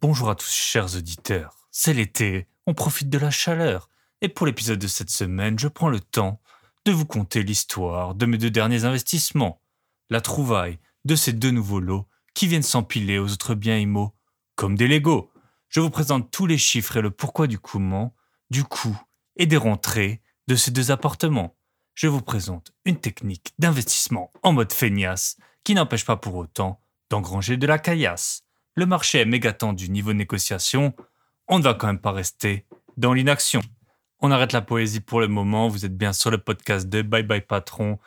Bonjour à tous chers auditeurs, c'est l'été, on profite de la chaleur, et pour l'épisode de cette semaine, je prends le temps de vous conter l'histoire de mes deux derniers investissements, la trouvaille de ces deux nouveaux lots qui viennent s'empiler aux autres biens immo, comme des Legos. Je vous présente tous les chiffres et le pourquoi du comment, du coût et des rentrées de ces deux appartements. Je vous présente une technique d'investissement en mode feignasse qui n'empêche pas pour autant d'engranger de la caillasse le marché est méga tendu niveau négociation, on ne va quand même pas rester dans l'inaction. On arrête la poésie pour le moment, vous êtes bien sur le podcast de Bye Bye Patron,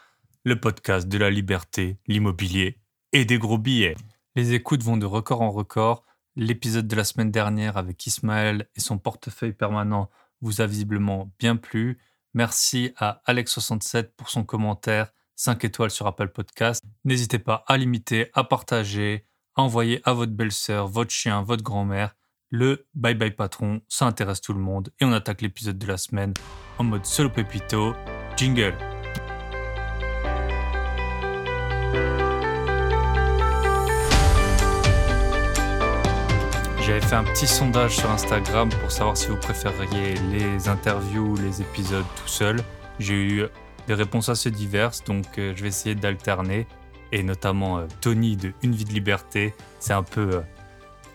le podcast de la liberté, l'immobilier et des gros billets. Les écoutes vont de record en record. L'épisode de la semaine dernière avec Ismaël et son portefeuille permanent vous a visiblement bien plu. Merci à Alex67 pour son commentaire, 5 étoiles sur Apple Podcast. N'hésitez pas à limiter, à partager, envoyez à votre belle-sœur, votre chien, votre grand-mère le Bye Bye Patron, ça intéresse tout le monde et on attaque l'épisode de la semaine en mode solo pépito, jingle. J'avais fait un petit sondage sur Instagram pour savoir si vous préfériez les interviews ou les épisodes tout seul. J'ai eu des réponses assez diverses, donc euh, je vais essayer d'alterner et notamment euh, Tony de Une vie de liberté. C'est un peu euh,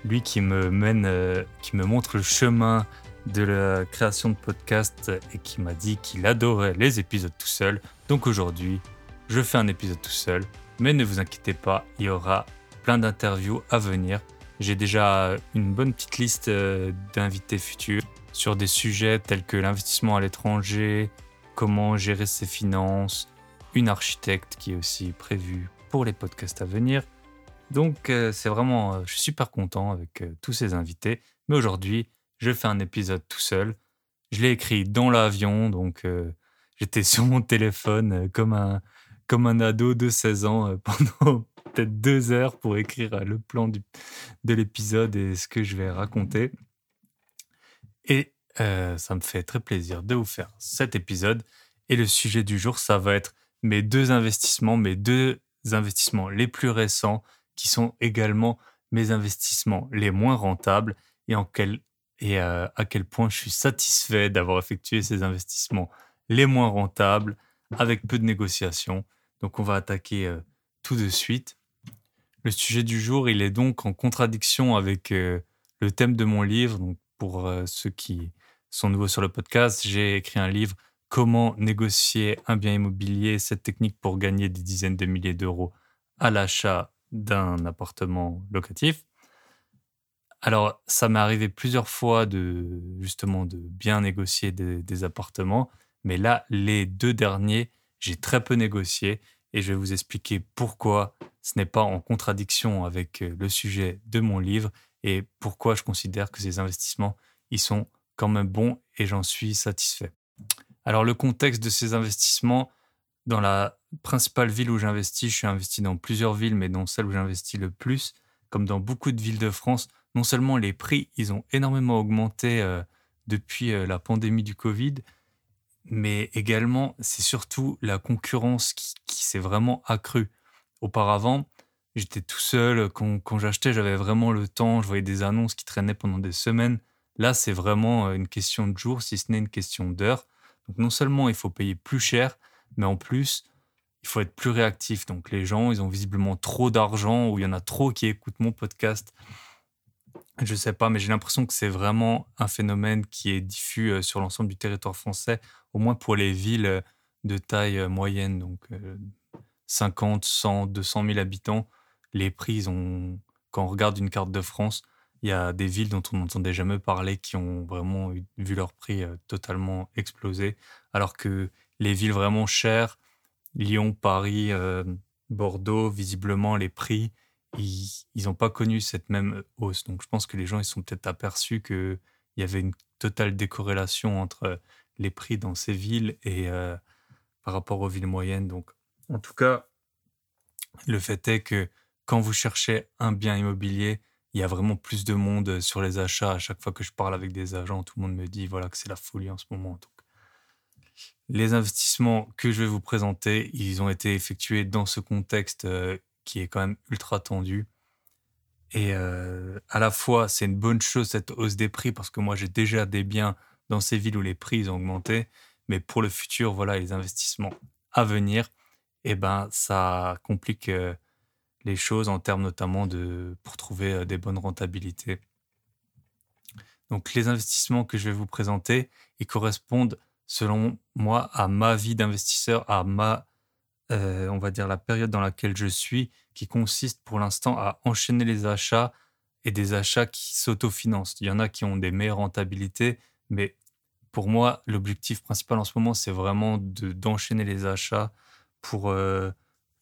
lui qui me mène, euh, qui me montre le chemin de la création de podcast et qui m'a dit qu'il adorait les épisodes tout seul. Donc aujourd'hui, je fais un épisode tout seul, mais ne vous inquiétez pas, il y aura plein d'interviews à venir. J'ai déjà une bonne petite liste d'invités futurs sur des sujets tels que l'investissement à l'étranger, comment gérer ses finances, une architecte qui est aussi prévue pour les podcasts à venir. Donc euh, c'est vraiment, euh, je suis super content avec euh, tous ces invités. Mais aujourd'hui, je fais un épisode tout seul. Je l'ai écrit dans l'avion, donc j'étais sur mon téléphone comme un, comme un ado de 16 ans pendant peut-être deux heures pour écrire le plan du, de l'épisode et ce que je vais raconter. Et ça me fait très plaisir de vous faire cet épisode. Et le sujet du jour, ça va être mes deux investissements, mes deux investissements les plus récents, qui sont également mes investissements les moins rentables, et, euh, à quel point je suis satisfait d'avoir effectué ces investissements les moins rentables, avec peu de négociations. Donc on va attaquer euh, tout de suite. Le sujet du jour, il est donc en contradiction avec euh, le thème de mon livre. Donc pour ceux qui sont nouveaux sur le podcast, j'ai écrit un livre Comment négocier un bien immobilier, cette technique pour gagner des dizaines de milliers d'euros à l'achat d'un appartement locatif. Alors, ça m'est arrivé plusieurs fois de justement de bien négocier des, appartements, mais là, les deux derniers, j'ai très peu négocié et je vais vous expliquer pourquoi ce n'est pas en contradiction avec euh, le sujet de mon livre et pourquoi je considère que ces investissements, ils sont quand même bons et j'en suis satisfait. Alors le contexte de ces investissements, dans la principale ville où j'investis, je suis investi dans plusieurs villes, mais dans celle où j'investis le plus, comme dans beaucoup de villes de France, non seulement les prix, ils ont énormément augmenté euh, depuis euh, la pandémie du Covid, mais également, c'est surtout la concurrence qui, s'est vraiment accrue. Auparavant, j'étais tout seul, quand, quand j'achetais, j'avais vraiment le temps, je voyais des annonces qui traînaient pendant des semaines. Là, c'est vraiment euh, une question de jours, si ce n'est une question d'heures. Donc non seulement il faut payer plus cher, mais en plus, il faut être plus réactif. Donc les gens, ils ont visiblement trop d'argent ou il y en a trop qui écoutent mon podcast. Je ne sais pas, mais j'ai l'impression que c'est vraiment un phénomène qui est diffus euh, sur l'ensemble du territoire français, au moins pour les villes euh, de taille euh, moyenne, donc 50, 100, 200 000 habitants. Les prix, quand on regarde une carte de France, il y a des villes dont on n'entendait jamais parler qui ont vraiment vu leur prix euh, totalement exploser, alors que les villes vraiment chères, Lyon, Paris, euh, Bordeaux, visiblement les prix, ils n'ont pas connu cette même hausse. Donc je pense que les gens ils sont peut-être aperçus qu'il y avait une totale décorrélation entre les prix dans ces villes et euh, par rapport aux villes moyennes. Donc en tout cas, le fait est que quand vous cherchez un bien immobilier, il y a vraiment plus de monde euh, sur les achats. À chaque fois que je parle avec des agents, tout le monde me dit voilà que c'est la folie en ce moment. Donc, les investissements que je vais vous présenter, ils ont été effectués dans ce contexte euh, qui est quand même ultra tendu. Et à la fois, c'est une bonne chose cette hausse des prix parce que moi, j'ai déjà des biens dans ces villes où les prix ont augmenté. Mais pour le futur, voilà, les investissements à venir, eh ben, ça complique les choses en termes notamment de pour trouver des bonnes rentabilités. Donc les investissements que je vais vous présenter, ils correspondent selon moi à ma vie d'investisseur, à ma on va dire la période dans laquelle je suis, qui consiste pour l'instant à enchaîner les achats et des achats qui s'autofinancent. Il y en a qui ont des meilleures rentabilités, mais pour moi, l'objectif principal en ce moment, c'est vraiment d'enchaîner les achats pour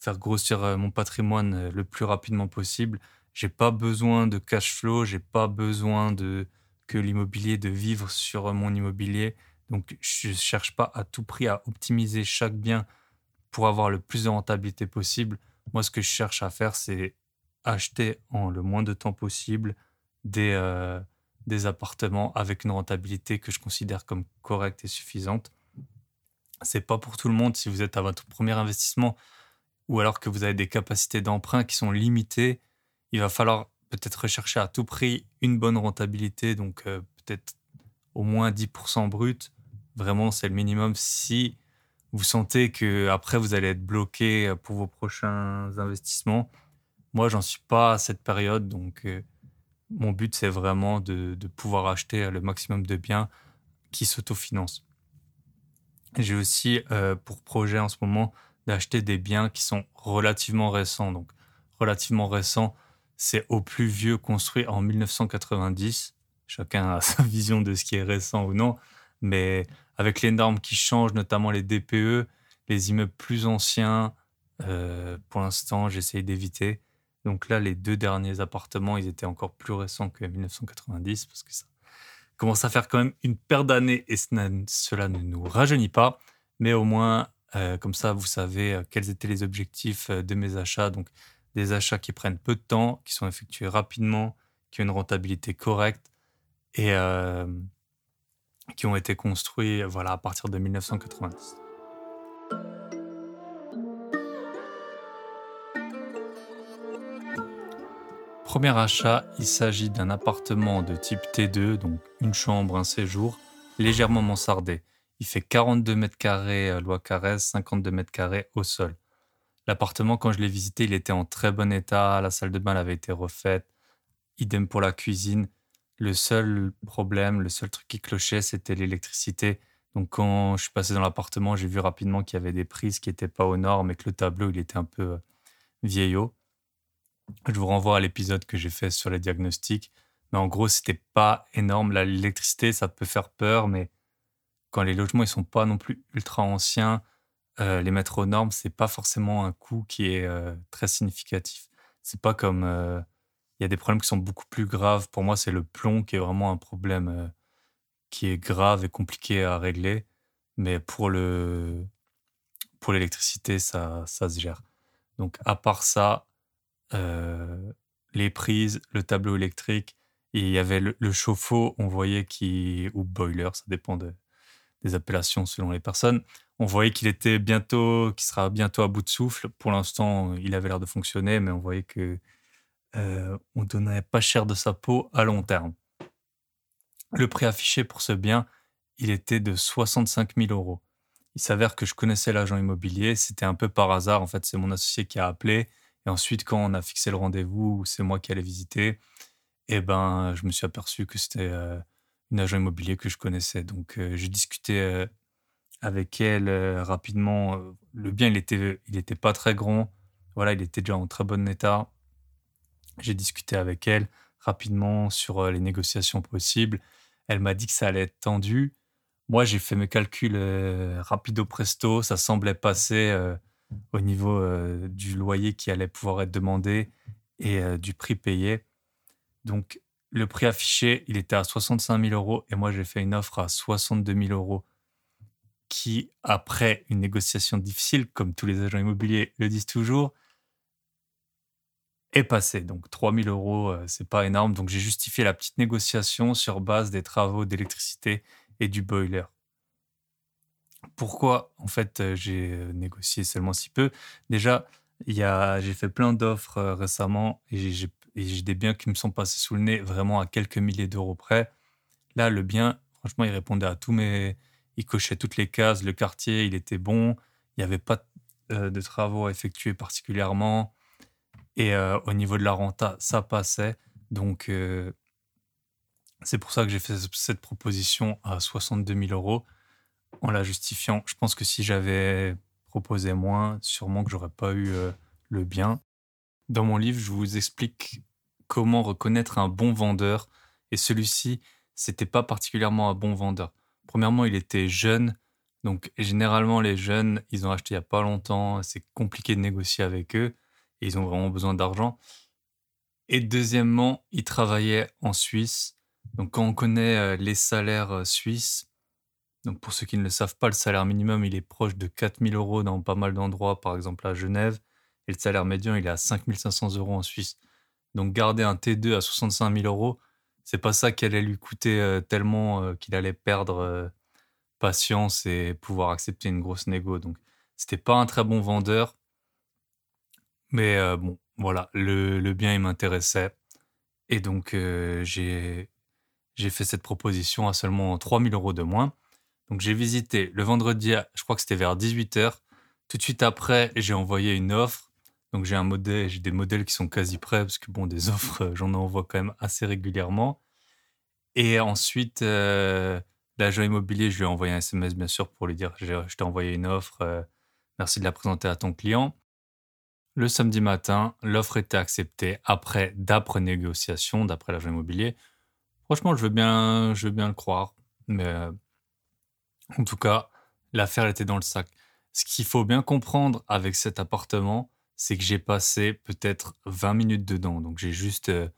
faire grossir mon patrimoine le plus rapidement possible. J'ai pas besoin de cash flow, j'ai pas besoin de que l'immobilier de vivre sur mon immobilier. Donc je cherche pas à tout prix à optimiser chaque bien pour avoir le plus de rentabilité possible. Moi, ce que je cherche à faire, c'est acheter en le moins de temps possible des, des appartements avec une rentabilité que je considère comme correcte et suffisante. C'est pas pour tout le monde si vous êtes à votre premier investissement ou alors que vous avez des capacités d'emprunt qui sont limitées, il va falloir peut-être rechercher à tout prix une bonne rentabilité, donc euh, peut-être au moins 10% brut. Vraiment, c'est le minimum. Si vous sentez que après vous allez être bloqué pour vos prochains investissements, moi, j'en suis pas à cette période, donc euh, mon but, c'est vraiment de, pouvoir acheter le maximum de biens qui s'autofinancent. J'ai aussi euh, pour projet en ce moment d'acheter des biens qui sont relativement récents. Donc, relativement récents, c'est au plus vieux construit en 1990. Chacun a sa vision de ce qui est récent ou non. Mais avec les normes qui changent, notamment les DPE, les immeubles plus anciens, euh, pour l'instant, j'essaye d'éviter. Donc là, les deux derniers appartements, ils étaient encore plus récents que 1990 parce que ça commence à faire quand même une paire d'années et cela ne nous rajeunit pas. Mais au moins, euh, comme ça, vous savez euh, quels étaient les objectifs euh, de mes achats. Donc, des achats qui prennent peu de temps, qui sont effectués rapidement, qui ont une rentabilité correcte et qui ont été construits voilà, à partir de 1990. Premier achat, il s'agit d'un appartement de type T2, donc une chambre, un séjour, légèrement mansardé. Il fait 42 mètres carrés à loi Carrez, 52 mètres carrés au sol. L'appartement, quand je l'ai visité, il était en très bon état. La salle de bain avait été refaite. Idem pour la cuisine. Le seul problème, le seul truc qui clochait, c'était l'électricité. Donc quand je suis passé dans l'appartement, j'ai vu rapidement qu'il y avait des prises qui n'étaient pas aux normes et que le tableau, il était un peu euh, vieillot. Je vous renvoie à l'épisode que j'ai fait sur les diagnostics. Mais en gros, c'était pas énorme. L'électricité, ça peut faire peur, mais quand les logements ils sont pas non plus ultra anciens, euh, les mettre aux normes, c'est pas forcément un coût qui est euh, très significatif. C'est pas comme euh, il y a des problèmes qui sont beaucoup plus graves. Pour moi, c'est le plomb qui est vraiment un problème qui est grave et compliqué à régler. Mais pour le pour l'électricité, ça, ça se gère. Donc à part ça, les prises, le tableau électrique, il y avait le, le chauffe-eau, on voyait qui ou boiler, ça dépend de, des appellations selon les personnes. On voyait qu'il était bientôt, qu'il sera bientôt à bout de souffle. Pour l'instant, il avait l'air de fonctionner, mais on voyait que euh, on donnait pas cher de sa peau à long terme. Le prix affiché pour ce bien, il était de 65 000 euros. Il s'avère que je connaissais l'agent immobilier, c'était un peu par hasard. En fait, c'est mon associé qui a appelé. Et ensuite, quand on a fixé le rendez-vous, c'est moi qui allais visiter. Et eh ben, je me suis aperçu que c'était euh, une agent immobilier que je connaissais. Donc, euh, j'ai discuté euh, avec elle euh, rapidement. Le bien, il était, il était pas très grand. Voilà, il était déjà en très bon état. J'ai discuté avec elle rapidement sur les négociations possibles. Elle m'a dit que ça allait être tendu. Moi, j'ai fait mes calculs rapido presto. Ça semblait passer au niveau du loyer qui allait pouvoir être demandé et du prix payé. Donc, le prix affiché, il était à 65 000 euros et moi j'ai fait une offre à 62 000 euros qui, après une négociation difficile, comme tous les agents immobiliers le disent toujours, est passé. Donc 3 000 euros, euh, c'est pas énorme. Donc j'ai justifié la petite négociation sur base des travaux d'électricité et du boiler. Pourquoi en fait euh, j'ai euh, négocié seulement si peu? Déjà, j'ai fait plein d'offres récemment et j'ai et j'ai des biens qui me sont passés sous le nez vraiment à quelques milliers d'euros près. Là, le bien, franchement, il répondait à tous mes. Il cochait toutes les cases. Le quartier, il était bon. Il n'y avait pas euh, de travaux à effectuer particulièrement. Et euh, au niveau de la renta, ça passait. Donc, euh, c'est pour ça que j'ai fait cette proposition à 62 000 euros en la justifiant. Je pense que si j'avais proposé moins, sûrement que j'aurais pas eu le bien. Dans mon livre, je vous explique comment reconnaître un bon vendeur. Et celui-ci, c'était pas particulièrement un bon vendeur. Premièrement, il était jeune. Donc, généralement, les jeunes, ils ont acheté il y a pas longtemps. C'est compliqué de négocier avec eux. Et ils ont vraiment besoin d'argent. Et deuxièmement, il travaillait en Suisse. Donc, quand on connaît euh, les salaires euh, suisses, donc pour ceux qui ne le savent pas, le salaire minimum, il est proche de 4000 euros dans pas mal d'endroits, par exemple à Genève. Et le salaire médian, il est à 5500 euros en Suisse. Donc garder un T2 à 65 000 euros, c'est pas ça qui allait lui coûter euh, tellement euh, qu'il allait perdre euh, patience et pouvoir accepter une grosse négo. Donc c'était pas un très bon vendeur. Mais bon, voilà, le, bien, il m'intéressait. Et donc j'ai fait cette proposition à seulement 000 euros de moins. Donc j'ai visité le vendredi, je crois que c'était vers 18h. Tout de suite après, j'ai envoyé une offre donc j'ai des modèles qui sont quasi prêts parce que bon, des offres, euh, j'en envoie quand même assez régulièrement. Et ensuite, euh, l'agent immobilier, je lui ai envoyé un SMS bien sûr pour lui dire je t'ai envoyé une offre, euh, merci de la présenter à ton client. Le samedi matin, l'offre était acceptée après d'âpres négociations, d'après l'agent immobilier. Franchement, je veux bien, je veux bien le croire, mais en tout cas, l'affaire était dans le sac. Ce qu'il faut bien comprendre avec cet appartement, c'est que j'ai passé peut-être 20 minutes dedans. Donc j'ai juste euh,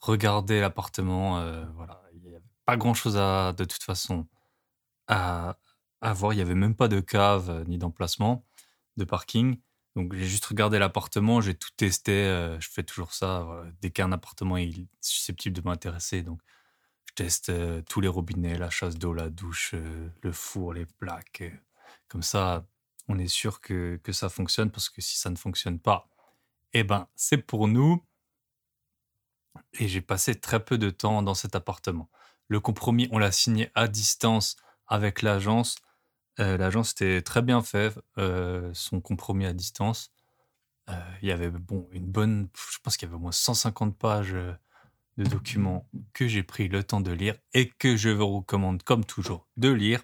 regardé l'appartement. Euh, voilà, il n'y avait pas grand-chose de toute façon à, à, voir. Il n'y avait même pas de cave euh, ni d'emplacement de parking. Donc j'ai juste regardé l'appartement, j'ai tout testé. je fais toujours ça dès qu'un appartement est susceptible de m'intéresser. Donc je teste tous les robinets, la chasse d'eau, la douche, le four, les plaques. comme ça, on est sûr que, ça fonctionne parce que si ça ne fonctionne pas, eh ben, c'est pour nous. Et j'ai passé très peu de temps dans cet appartement. Le compromis, on l'a signé à distance avec l'agence. Euh, l'agence était très bien fait, euh, son compromis à distance. Euh, il y avait bon, une bonne, je pense qu'il y avait au moins 150 pages de documents que j'ai pris le temps de lire et que je vous recommande, comme toujours, de lire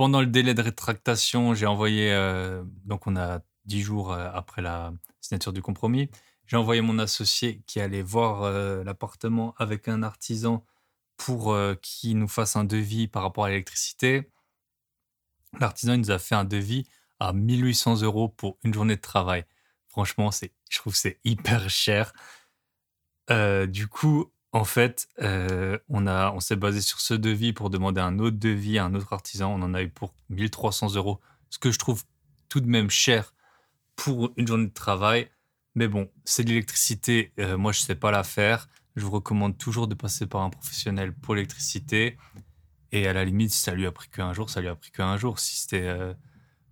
pendant le délai de rétractation, j'ai envoyé, euh, donc on a dix jours euh, après la signature du compromis, j'ai envoyé mon associé qui allait voir euh, l'appartement avec un artisan pour qu'il nous fasse un devis par rapport à l'électricité. L'artisan nous a fait un devis à 1800 euros pour une journée de travail. Franchement, je trouve que c'est hyper cher. du coup, en fait, euh, on, s'est basé sur ce devis pour demander un autre devis à un autre artisan. On en a eu pour 1300 euros, ce que je trouve tout de même cher pour une journée de travail. Mais bon, c'est de l'électricité. Euh, moi, je ne sais pas la faire. Je vous recommande toujours de passer par un professionnel pour l'électricité. Et à la limite, si ça lui a pris qu'un jour, ça lui a pris qu'un jour. Si c'était. Euh,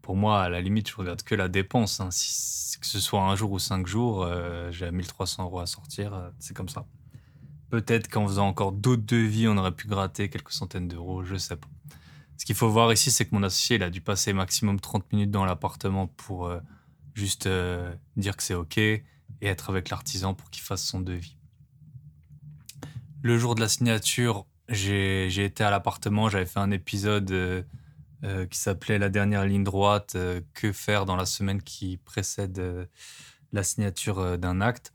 pour moi, à la limite, je regarde que la dépense. Hein. que ce soit un jour ou cinq jours, j'ai 1300 euros à sortir. c'est comme ça. Peut-être qu'en faisant encore d'autres devis, on aurait pu gratter quelques centaines d'euros, je sais pas. Ce qu'il faut voir ici, c'est que mon associé, a dû passer maximum 30 minutes dans l'appartement pour euh, juste euh, dire que c'est OK et être avec l'artisan pour qu'il fasse son devis. Le jour de la signature, j'ai été à l'appartement, j'avais fait un épisode euh, qui s'appelait La dernière ligne droite, que faire dans la semaine qui précède la signature d'un acte.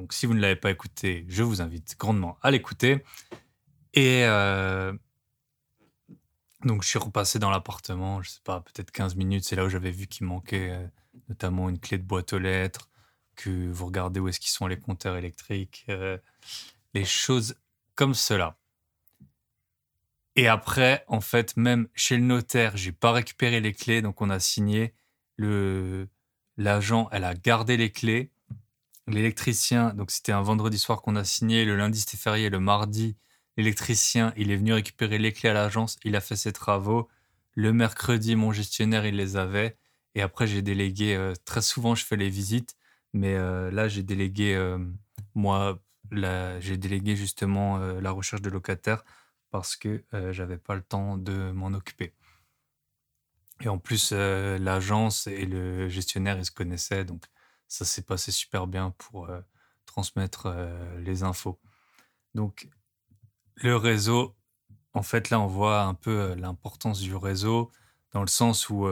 Donc si vous ne l'avez pas écouté, je vous invite grandement à l'écouter. Et euh, donc je suis repassé dans l'appartement, je sais pas, peut-être 15 minutes, c'est là où j'avais vu qu'il manquait euh, notamment une clé de boîte aux lettres, que vous regardez où est-ce qu'ils sont les compteurs électriques, euh, les choses comme cela. Et après, en fait, même chez le notaire, j'ai pas récupéré les clés, donc on a signé. Le l'agent, elle a gardé les clés l'électricien, donc c'était un vendredi soir qu'on a signé, le lundi c'était férié, le mardi, l'électricien, il est venu récupérer les clés à l'agence, il a fait ses travaux. Le mercredi, mon gestionnaire, il les avait. Et après, j'ai délégué, euh, très souvent, je fais les visites, mais euh, là, j'ai délégué euh, moi, j'ai délégué justement la recherche de locataires parce que j'avais pas le temps de m'en occuper. Et en plus, l'agence et le gestionnaire, ils se connaissaient, donc ça s'est passé super bien pour transmettre les infos. Donc, le réseau, en fait, là, on voit un peu l'importance du réseau dans le sens où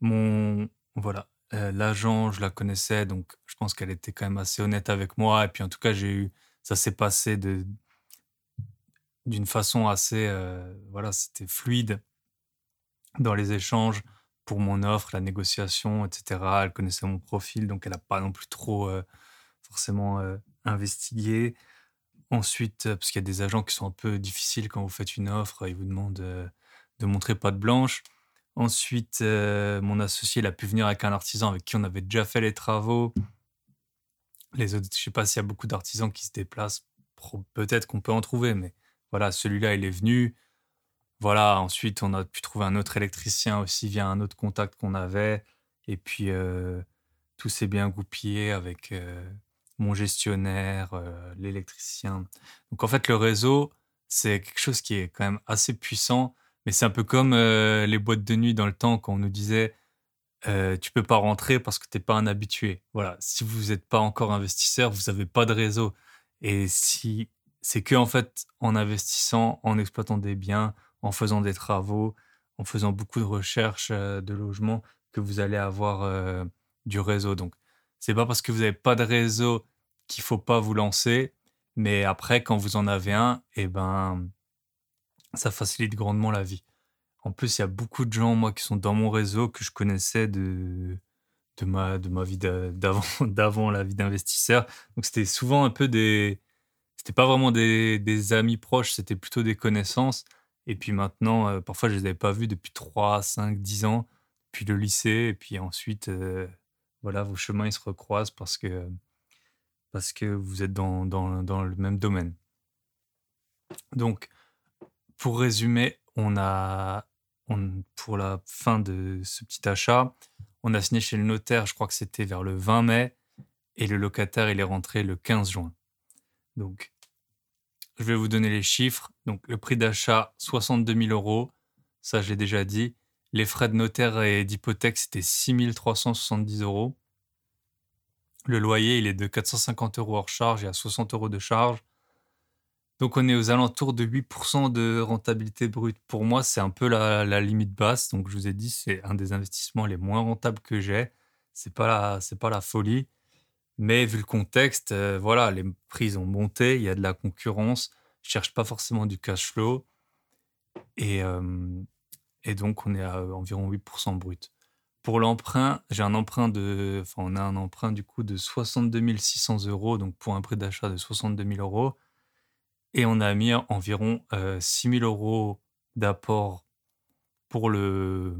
mon, voilà, l'agent, je la connaissais, donc je pense qu'elle était quand même assez honnête avec moi. Et puis, en tout cas, j'ai eu, ça s'est passé de, d'une façon assez, voilà, c'était fluide dans les échanges pour mon offre, la négociation, etc. Elle connaissait mon profil, donc elle n'a pas non plus trop forcément investigué. Ensuite, parce qu'il y a des agents qui sont un peu difficiles quand vous faites une offre, ils vous demandent de montrer pas de blanche. Ensuite, mon associé il a pu venir avec un artisan avec qui on avait déjà fait les travaux. Les autres, je sais pas s'il y a beaucoup d'artisans qui se déplacent. Peut-être qu'on peut en trouver, mais voilà, celui-là, il est venu. Voilà, ensuite, on a pu trouver un autre électricien aussi via un autre contact qu'on avait. Et puis, tout s'est bien goupillé avec mon gestionnaire, l'électricien. Donc, en fait, le réseau, c'est quelque chose qui est quand même assez puissant. Mais c'est un peu comme les boîtes de nuit dans le temps quand on nous disait euh, tu peux pas rentrer parce que tu n'es pas un habitué. Voilà, si vous n'êtes pas encore investisseur, vous n'avez pas de réseau. Et si c'est que en fait, en investissant, en exploitant des biens, en faisant des travaux, en faisant beaucoup de recherches euh, de logement, que vous allez avoir euh, du réseau. Donc, c'est pas parce que vous n'avez pas de réseau qu'il faut pas vous lancer, mais après, quand vous en avez un, eh ben, ça facilite grandement la vie. En plus, il y a beaucoup de gens, moi, qui sont dans mon réseau que je connaissais de, de, ma, de ma vie d'avant, d'avant la vie d'investisseur. Donc, c'était souvent un peu des, c'était pas vraiment des, amis proches, c'était plutôt des connaissances. Et puis maintenant, euh, parfois, je les avais pas vus depuis 3, 5, 10 ans, puis le lycée. Et puis ensuite, euh, voilà, vos chemins, ils se recroisent parce que, parce que vous êtes dans, dans, le même domaine. Donc, pour résumer, on a, pour la fin de ce petit achat, on a signé chez le notaire, je crois que c'était vers le 20 mai, et le locataire, il est rentré le 15 juin. Donc, je vais vous donner les chiffres. Donc, le prix d'achat, 62 000 euros. Ça, j'ai déjà dit. Les frais de notaire et d'hypothèque, c'était 6 370 euros. Le loyer, il est de 450 euros hors charge et à 60 euros de charge. Donc, on est aux alentours de 8% de rentabilité brute. Pour moi, c'est un peu la, limite basse. Donc, je vous ai dit, c'est un des investissements les moins rentables que j'ai. C'est pas pas la folie. Mais vu le contexte, euh, voilà, les prix ont monté, il y a de la concurrence, je cherche pas forcément du cash flow. Et, euh, et donc, on est à environ 8% brut. Pour l'emprunt, j'ai un emprunt de, enfin, on a un emprunt du coup de 62 600 euros, donc pour un prix d'achat de 62 000 euros. Et on a mis environ 6 euh, 000 euros d'apport pour le,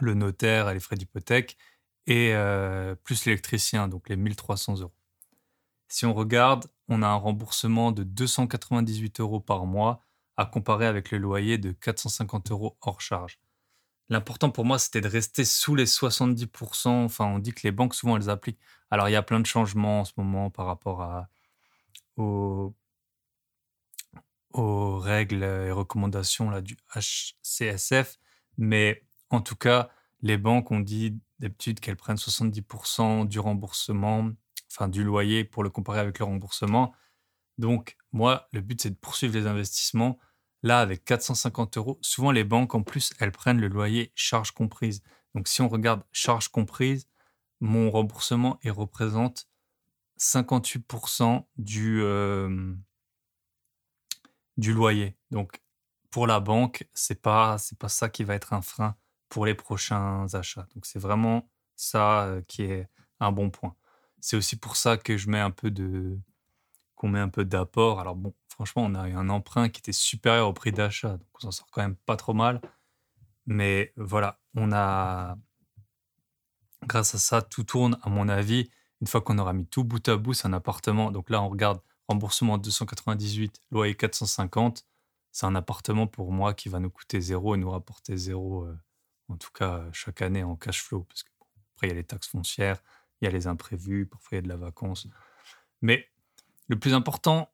le notaire et les frais d'hypothèque et euh, plus l'électricien, donc les 1300 euros. Si on regarde, on a un remboursement de 298 euros par mois à comparer avec le loyer de 450 euros hors charge. L'important pour moi, c'était de rester sous les 70%. Enfin, on dit que les banques, souvent, elles appliquent. Alors, il y a plein de changements en ce moment par rapport aux, aux règles et recommandations là, du HCSF. Mais en tout cas, les banques ont dit d'habitude qu'elles prennent 70% du remboursement, enfin du loyer pour le comparer avec le remboursement. Donc, moi, le but, c'est de poursuivre les investissements. Là, avec 450 euros, souvent les banques, en plus, elles prennent le loyer charge comprise. Donc, si on regarde charge comprise, mon remboursement, il représente 58% du, euh, du loyer. Donc, pour la banque, c'est pas, c'est pas ça qui va être un frein pour les prochains achats. Donc c'est vraiment ça euh, qui est un bon point. C'est aussi pour ça que je mets un peu de qu'on met un peu d'apport. Alors bon, franchement, on a eu un emprunt qui était supérieur au prix d'achat, donc on s'en sort quand même pas trop mal. Mais voilà, on a grâce à ça, tout tourne à mon avis. Une fois qu'on aura mis tout bout à bout, c'est un appartement. Donc là, on regarde remboursement 298, loyer 450. C'est un appartement pour moi qui va nous coûter zéro et nous rapporter zéro euh, en tout cas chaque année en cash flow, parce que après il y a les taxes foncières, il y a les imprévus, parfois il y a de la vacance. Mais le plus important,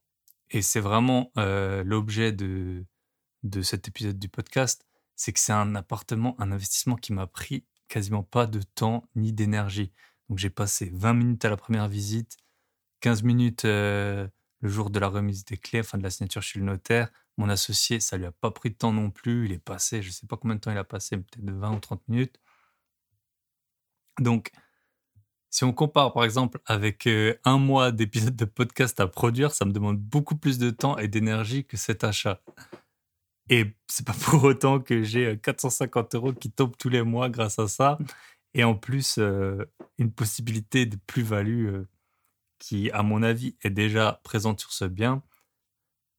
et c'est vraiment euh, l'objet de, de cet épisode du podcast, c'est que c'est un appartement, un investissement qui m'a pris quasiment pas de temps ni d'énergie. Donc j'ai passé 20 minutes à la première visite, 15 minutes euh, le jour de la remise des clés, enfin de la signature chez le notaire. Mon associé, ça lui a pas pris de temps non plus. Il est passé, je sais pas combien de temps il a passé, peut-être de 20 ou 30 minutes. Donc, si on compare par exemple avec euh, un mois d'épisodes de podcast à produire, ça me demande beaucoup plus de temps et d'énergie que cet achat. Et c'est pas pour autant que j'ai 450 euh, euros qui tombent tous les mois grâce à ça. Et en plus, euh, une possibilité de plus-value qui, à mon avis, est déjà présente sur ce bien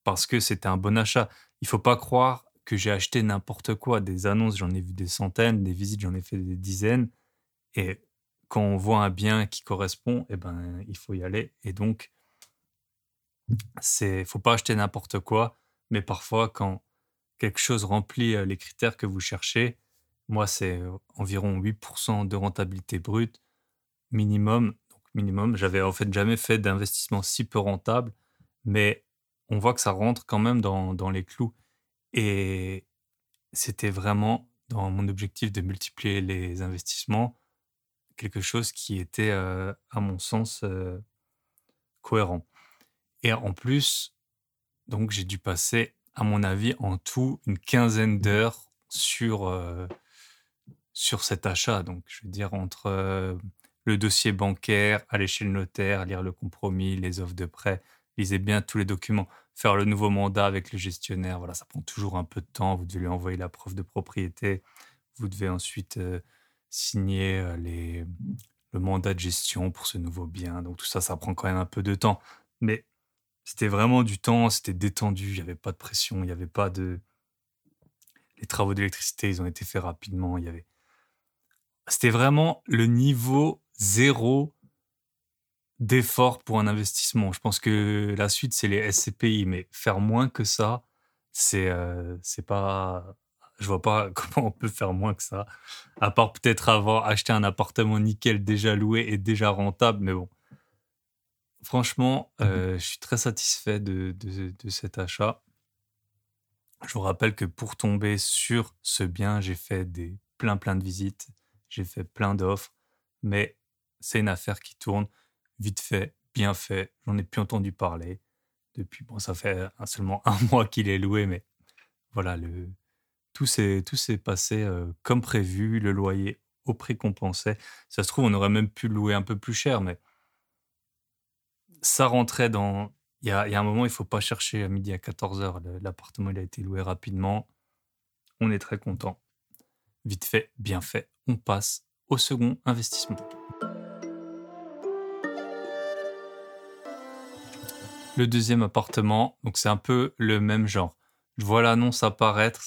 parce que c'était un bon achat. Il faut pas croire que j'ai acheté n'importe quoi. Des annonces, j'en ai vu des centaines, des visites, j'en ai fait des dizaines. Et quand on voit un bien qui correspond, eh ben, il faut y aller. Et donc, c'est faut pas acheter n'importe quoi, mais parfois, quand quelque chose remplit euh, les critères que vous cherchez, moi, c'est environ 8% de rentabilité brute minimum. Donc, minimum, j'avais en fait jamais fait d'investissement si peu rentable, mais on voit que ça rentre quand même dans, dans les clous. Et c'était vraiment dans mon objectif de multiplier les investissements quelque chose qui était, euh, à mon sens, euh, cohérent. Et en plus, donc j'ai dû passer, à mon avis, en tout une quinzaine d'heures sur, euh, sur cet achat. Donc, je veux dire, entre le dossier bancaire, aller chez le notaire, lire le compromis, les offres de prêt, lisez bien tous les documents, faire le nouveau mandat avec le gestionnaire. Voilà, ça prend toujours un peu de temps. Vous devez lui envoyer la preuve de propriété. Vous devez ensuite signer les, le mandat de gestion pour ce nouveau bien. Donc tout ça, ça prend quand même un peu de temps. Mais c'était vraiment du temps, c'était détendu, il n'y avait pas de pression, il n'y avait pas de... Les travaux d'électricité, ils ont été faits rapidement. Il y avait... C'était vraiment le niveau zéro d'effort pour un investissement. Je pense que la suite, c'est les SCPI, mais faire moins que ça, c'est euh, c'est pas je vois pas comment on peut faire moins que ça, à part peut-être avoir acheté un appartement nickel déjà loué et déjà rentable, mais bon. Franchement, mmh euh, je suis très satisfait de, de, cet achat. Je vous rappelle que pour tomber sur ce bien, j'ai fait des plein plein de visites, j'ai fait plein d'offres, mais c'est une affaire qui tourne vite fait, bien fait. J'en ai plus entendu parler depuis. Bon, ça fait seulement un mois qu'il est loué, mais voilà, le, tout s'est passé euh, comme prévu, le loyer au prix qu'on pensait. Ça se trouve, on aurait même pu le louer un peu plus cher, mais ça rentrait dans. Il y a, un moment, il faut pas chercher à midi à 14h. L'appartement, il a été loué rapidement. On est très content. Vite fait, bien fait. On passe au second investissement. Le deuxième appartement, donc c'est un peu le même genre. Je vois l'annonce apparaître,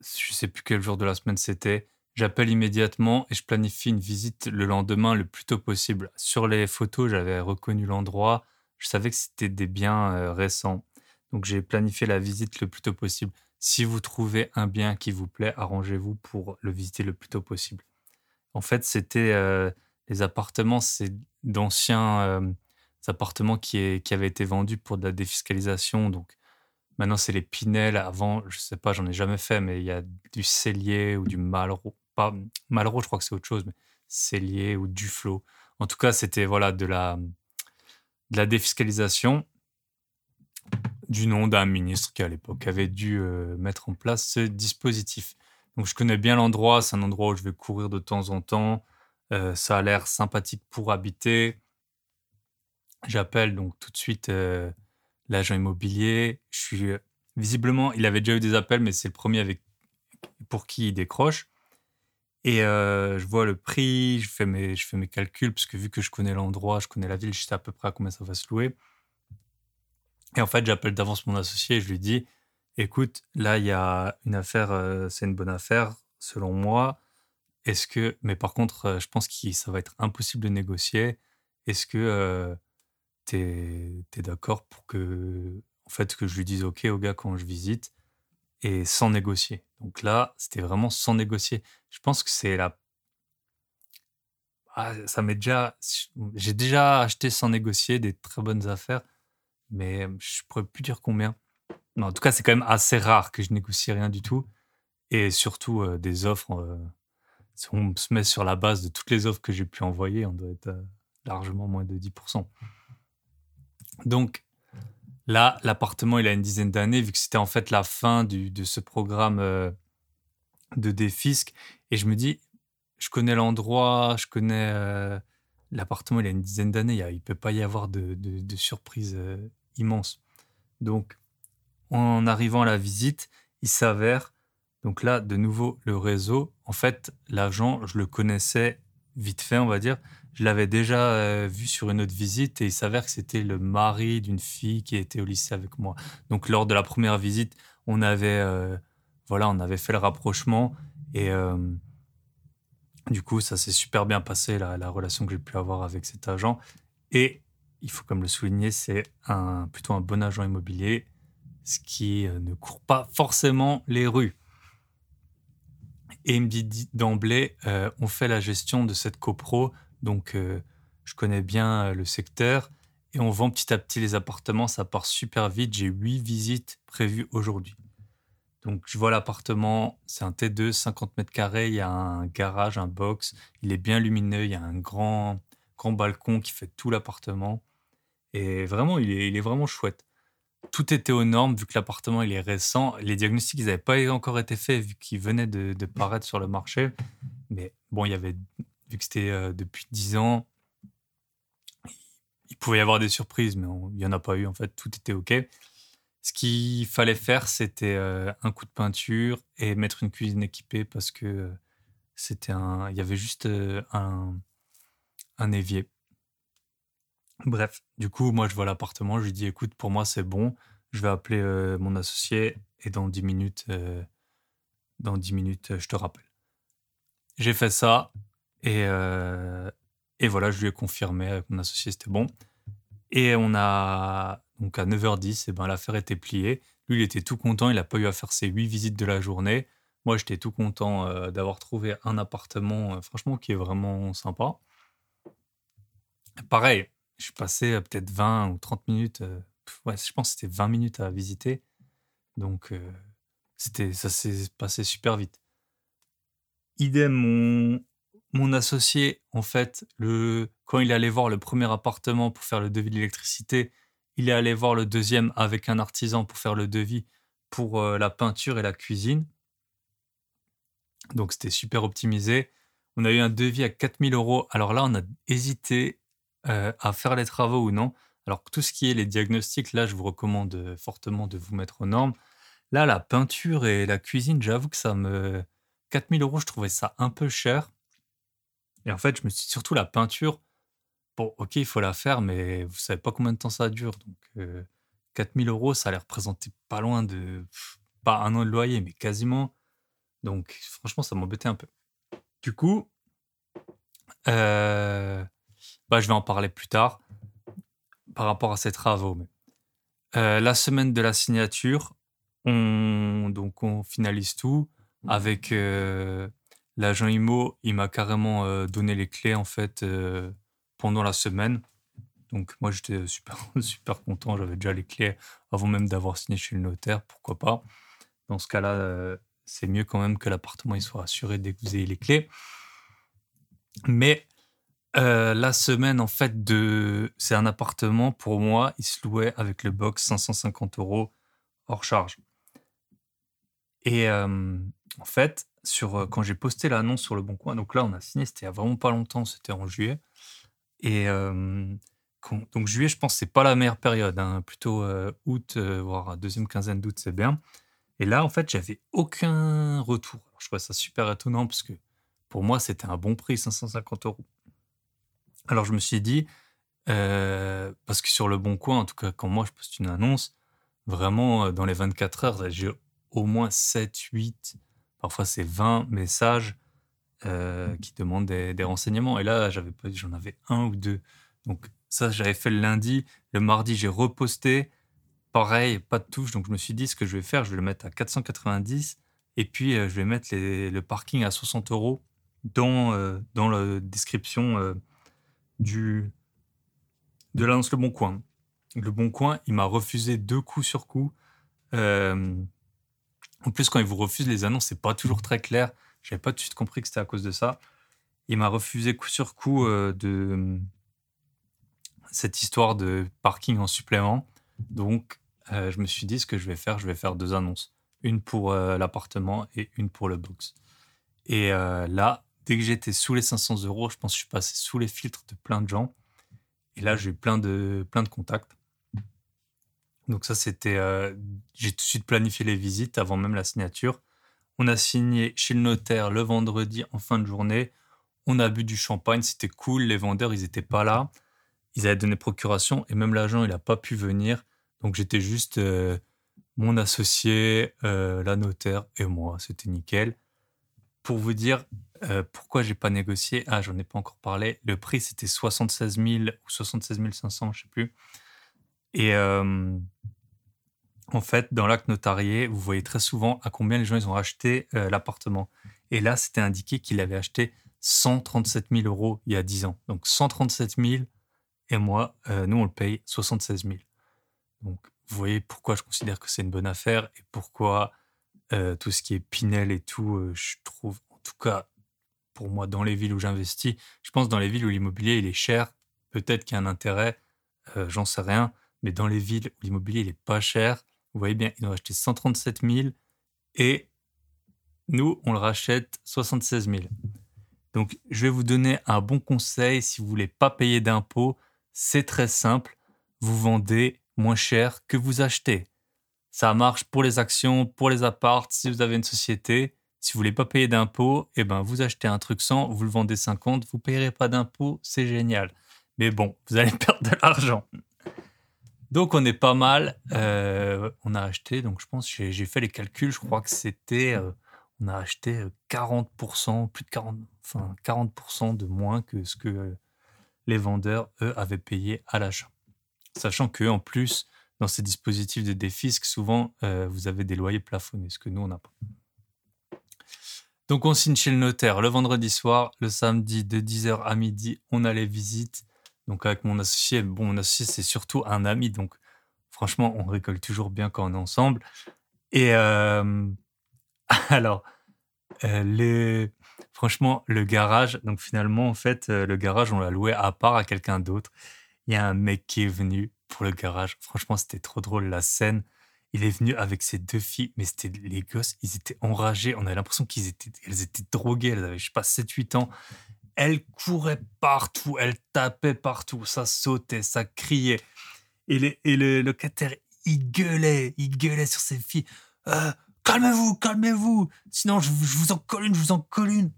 je sais plus quel jour de la semaine c'était. J'appelle immédiatement et je planifie une visite le lendemain le plus tôt possible. Sur les photos, j'avais reconnu l'endroit. Je savais que c'était des biens euh, récents. Donc j'ai planifié la visite le plus tôt possible. Si vous trouvez un bien qui vous plaît, arrangez-vous pour le visiter le plus tôt possible. En fait, c'était euh, les appartements, c'est d'anciens euh, appartements qui, qui avaient été vendus pour de la défiscalisation. Donc Maintenant, c'est les Pinel. Avant, je sais pas, j'en ai jamais fait, mais il y a du Cellier ou du Malraux. Pas Malraux, je crois que c'est autre chose, mais Cellier ou Duflo. En tout cas, c'était voilà de la de la défiscalisation du nom d'un ministre qui à l'époque avait dû euh, mettre en place ce dispositif. Donc je connais bien l'endroit, c'est un endroit où je vais courir de temps en temps. Euh, ça a l'air sympathique pour habiter. J'appelle donc tout de suite euh, l'agent immobilier. Je suis visiblement, il avait déjà eu des appels, mais c'est le premier avec pour qui il décroche. Et euh, je vois le prix, je fais mes, je fais mes calculs parce que vu que je connais l'endroit, je connais la ville, je sais à peu près à combien ça va se louer. Et en fait, j'appelle d'avance mon associé et je lui dis, écoute, là il y a une affaire, euh, c'est une bonne affaire selon moi. Est-ce que, mais par contre, euh, je pense que ça va être impossible de négocier. Est-ce que tu es, d'accord pour que, en fait, que je lui dise OK au gars quand je visite et sans négocier. Donc là, c'était vraiment sans négocier. Je pense que c'est la. ah, ça m'est déjà. J'ai déjà acheté sans négocier des très bonnes affaires, mais je pourrais plus dire combien. En tout cas, c'est quand même assez rare que je négocie rien du tout. Et surtout, euh, des offres. Euh, si on se met sur la base de toutes les offres que j'ai pu envoyer, on doit être euh, largement moins de 10%. Donc, là, l'appartement, il a une dizaine d'années, vu que c'était en fait la fin de ce programme de défisque. Et je me dis, je connais l'endroit, je connais euh, l'appartement, il a une dizaine d'années, il ne peut pas y avoir de, de, surprise euh, immense. Donc, en arrivant à la visite, il s'avère, donc là, de nouveau, le réseau, en fait, l'agent, je le connaissais vite fait, on va dire. Je l'avais déjà euh, vu sur une autre visite et il s'avère que c'était le mari d'une fille qui était au lycée avec moi. Donc, lors de la première visite, on avait, voilà, on avait fait le rapprochement et du coup, ça s'est super bien passé, la, relation que j'ai pu avoir avec cet agent. Et il faut comme le souligner, c'est un, plutôt un bon agent immobilier, ce qui euh, ne court pas forcément les rues. Et il me dit d'emblée, euh, on fait la gestion de cette copro, donc euh, je connais bien le secteur, et on vend petit à petit les appartements, ça part super vite. J'ai huit visites prévues aujourd'hui. Donc, je vois l'appartement, c'est un T2, 50 mètres carrés, il y a un garage, un box, il est bien lumineux, il y a un grand, grand balcon qui fait tout l'appartement. Et vraiment, il est, il est vraiment chouette. Tout était aux normes, vu que l'appartement il est récent. Les diagnostics, ils n'avaient pas encore été faits, vu qu'ils venaient de, de, paraître sur le marché. Mais bon, il y avait, vu que c'était euh, depuis 10 ans, il pouvait y avoir des surprises, mais il n'y en a pas eu, en fait, tout était OK. Ce qu'il fallait faire, c'était euh, un coup de peinture et mettre une cuisine équipée parce que euh, c'était un, il y avait juste un, un évier. Bref, du coup, moi, je vois l'appartement, je lui dis, écoute, pour moi, c'est bon, je vais appeler mon associé et dans 10 minutes, dans 10 minutes, je te rappelle. J'ai fait ça et, et voilà, je lui ai confirmé avec mon associé, c'était bon. Et on a donc à 9h10, eh ben, l'affaire était pliée. Lui, il était tout content, il n'a pas eu à faire ses 8 visites de la journée. Moi, j'étais tout content euh, d'avoir trouvé un appartement, euh, franchement, qui est vraiment sympa. Pareil, je suis passé euh, peut-être 20 ou 30 minutes, ouais, je pense que c'était 20 minutes à visiter. Donc, c'était, ça s'est passé super vite. Idem, mon, mon associé, en fait, quand il allait voir le premier appartement pour faire le devis de l'électricité, il est allé voir le deuxième avec un artisan pour faire le devis pour euh, la peinture et la cuisine. Donc c'était super optimisé. On a eu un devis à 4000 euros. Alors là, on a hésité euh, à faire les travaux ou non. Alors tout ce qui est les diagnostics, là, je vous recommande fortement de vous mettre aux normes. Là, la peinture et la cuisine, j'avoue que ça me... 4000 euros, je trouvais ça un peu cher. Et en fait, je me suis surtout la peinture, Bon, ok, il faut la faire, mais vous savez pas combien de temps ça dure. Donc, 4000 euh, euros, ça allait représenter pas loin de. pas un an de loyer, mais quasiment. Donc, franchement, ça m'embêtait un peu. Du coup, euh, bah, je vais en parler plus tard par rapport à ces travaux. Mais, euh, la semaine de la signature, on, donc on finalise tout avec l'agent IMO. Il m'a carrément donné les clés en fait pendant la semaine. Donc moi j'étais super super content, j'avais déjà les clés avant même d'avoir signé chez le notaire, pourquoi pas. Dans ce cas-là, euh, c'est mieux quand même que l'appartement soit assuré dès que vous ayez les clés. Mais euh, la semaine en fait de c'est un appartement pour moi, il se louait avec le box 550 euros hors charge. Et euh, en fait, sur, quand j'ai posté l'annonce sur le Bon Coin, donc là on a signé, c'était il a vraiment pas longtemps, c'était en juillet. Et donc juillet, je pense, c'est pas la meilleure période. Hein. Plutôt août, voire deuxième quinzaine d'août, c'est bien. Et là, en fait, j'avais aucun retour. je trouvais ça super étonnant parce que pour moi, c'était un bon prix, 550 euros. Alors je me suis dit, parce que sur le bon coin, en tout cas, quand moi je poste une annonce, vraiment, dans les 24 heures, j'ai au moins 7, 8, parfois c'est 20 messages euh, qui demandent des, renseignements. Et là, j'avais pas, j'en avais un ou deux. Donc ça, j'avais fait le lundi. Le mardi, j'ai reposté. Pareil, pas de touche. Donc je me suis dit, ce que je vais faire, je vais le mettre à 490. Et puis, euh, je vais mettre le parking à 60 euros. dans, dans la description du, de l'annonce Le Bon Coin. Le Bon Coin, il m'a refusé deux coups sur coup. En plus, quand il vous refuse les annonces, c'est pas toujours très clair. J'avais pas tout de suite compris que c'était à cause de ça. Il m'a refusé coup sur coup de cette histoire de parking en supplément. Donc, je me suis dit, ce que je vais faire, je vais faire deux annonces. Une pour l'appartement et une pour le box. Et là, dès que j'étais sous les 500 euros, je pense que je suis passé sous les filtres de plein de gens. Et là, j'ai eu plein de, plein de contacts. Donc ça, c'était... j'ai tout de suite planifié les visites avant même la signature. On a signé chez le notaire le vendredi en fin de journée. On a bu du champagne, c'était cool. Les vendeurs, ils n'étaient pas là. Ils avaient donné procuration et même l'agent, il n'a pas pu venir. Donc j'étais juste mon associé, la notaire et moi. C'était nickel pour vous dire euh, pourquoi j'ai pas négocié, ah, j'en ai pas encore parlé. Le prix, c'était 76 000 ou 76 500, je sais plus. Et euh, en fait, dans l'acte notarié, vous voyez très souvent à combien les gens ils ont acheté euh, l'appartement. Et là, c'était indiqué qu'il avait acheté 137 000 euros il y a 10 ans. Donc 137 000 et moi, nous, on le paye 76 000. Donc, vous voyez pourquoi je considère que c'est une bonne affaire et pourquoi euh, tout ce qui est Pinel et tout, euh, je trouve, en tout cas, pour moi, dans les villes où j'investis, je pense dans les villes où l'immobilier il est cher, peut-être qu'il y a un intérêt, euh, j'en sais rien, mais dans les villes où l'immobilier il est pas cher, vous voyez bien, ils ont acheté 137 000 et nous, on le rachète 76 000. Donc, je vais vous donner un bon conseil si vous voulez pas payer d'impôts. C'est très simple. Vous vendez moins cher que vous achetez. Ça marche pour les actions, pour les apparts. Si vous avez une société, si vous voulez pas payer d'impôts, eh ben vous achetez un truc 100, vous le vendez 50, vous payerez pas d'impôts, c'est génial. Mais bon, vous allez perdre de l'argent. Donc on est pas mal. Euh, on a acheté, donc je pense, j'ai fait les calculs, je crois que c'était, euh, on a acheté 40%, plus de 40, enfin 40% de moins que ce que les vendeurs eux avaient payé à l'achat. Sachant que en plus, dans ces dispositifs de défisque, souvent, euh, vous avez des loyers plafonnés, ce que nous, on n'a pas. Donc, on signe chez le notaire le vendredi soir, le samedi de 10h à midi, on a les visites. Donc, avec mon associé, bon, mon associé, c'est surtout un ami. Donc, franchement, on rigole toujours bien quand on est ensemble. Et euh, alors, euh, franchement, le garage, donc finalement, en fait, le garage, on l'a loué à part à quelqu'un d'autre. Il y a un mec qui est venu pour le garage. Franchement, c'était trop drôle la scène. Il est venu avec ses deux filles, mais c'était les gosses, ils étaient enragés. On avait l'impression qu'ils étaient, elles étaient droguées. Elles avaient, je sais pas, 7-8 ans. Elles couraient partout, elles tapaient partout, ça sautait, ça criait. Et, les, le locataire, il gueulait, il gueulait sur ses filles. Euh, calmez-vous, calmez-vous, sinon je, vous en colle une, je vous en colle une.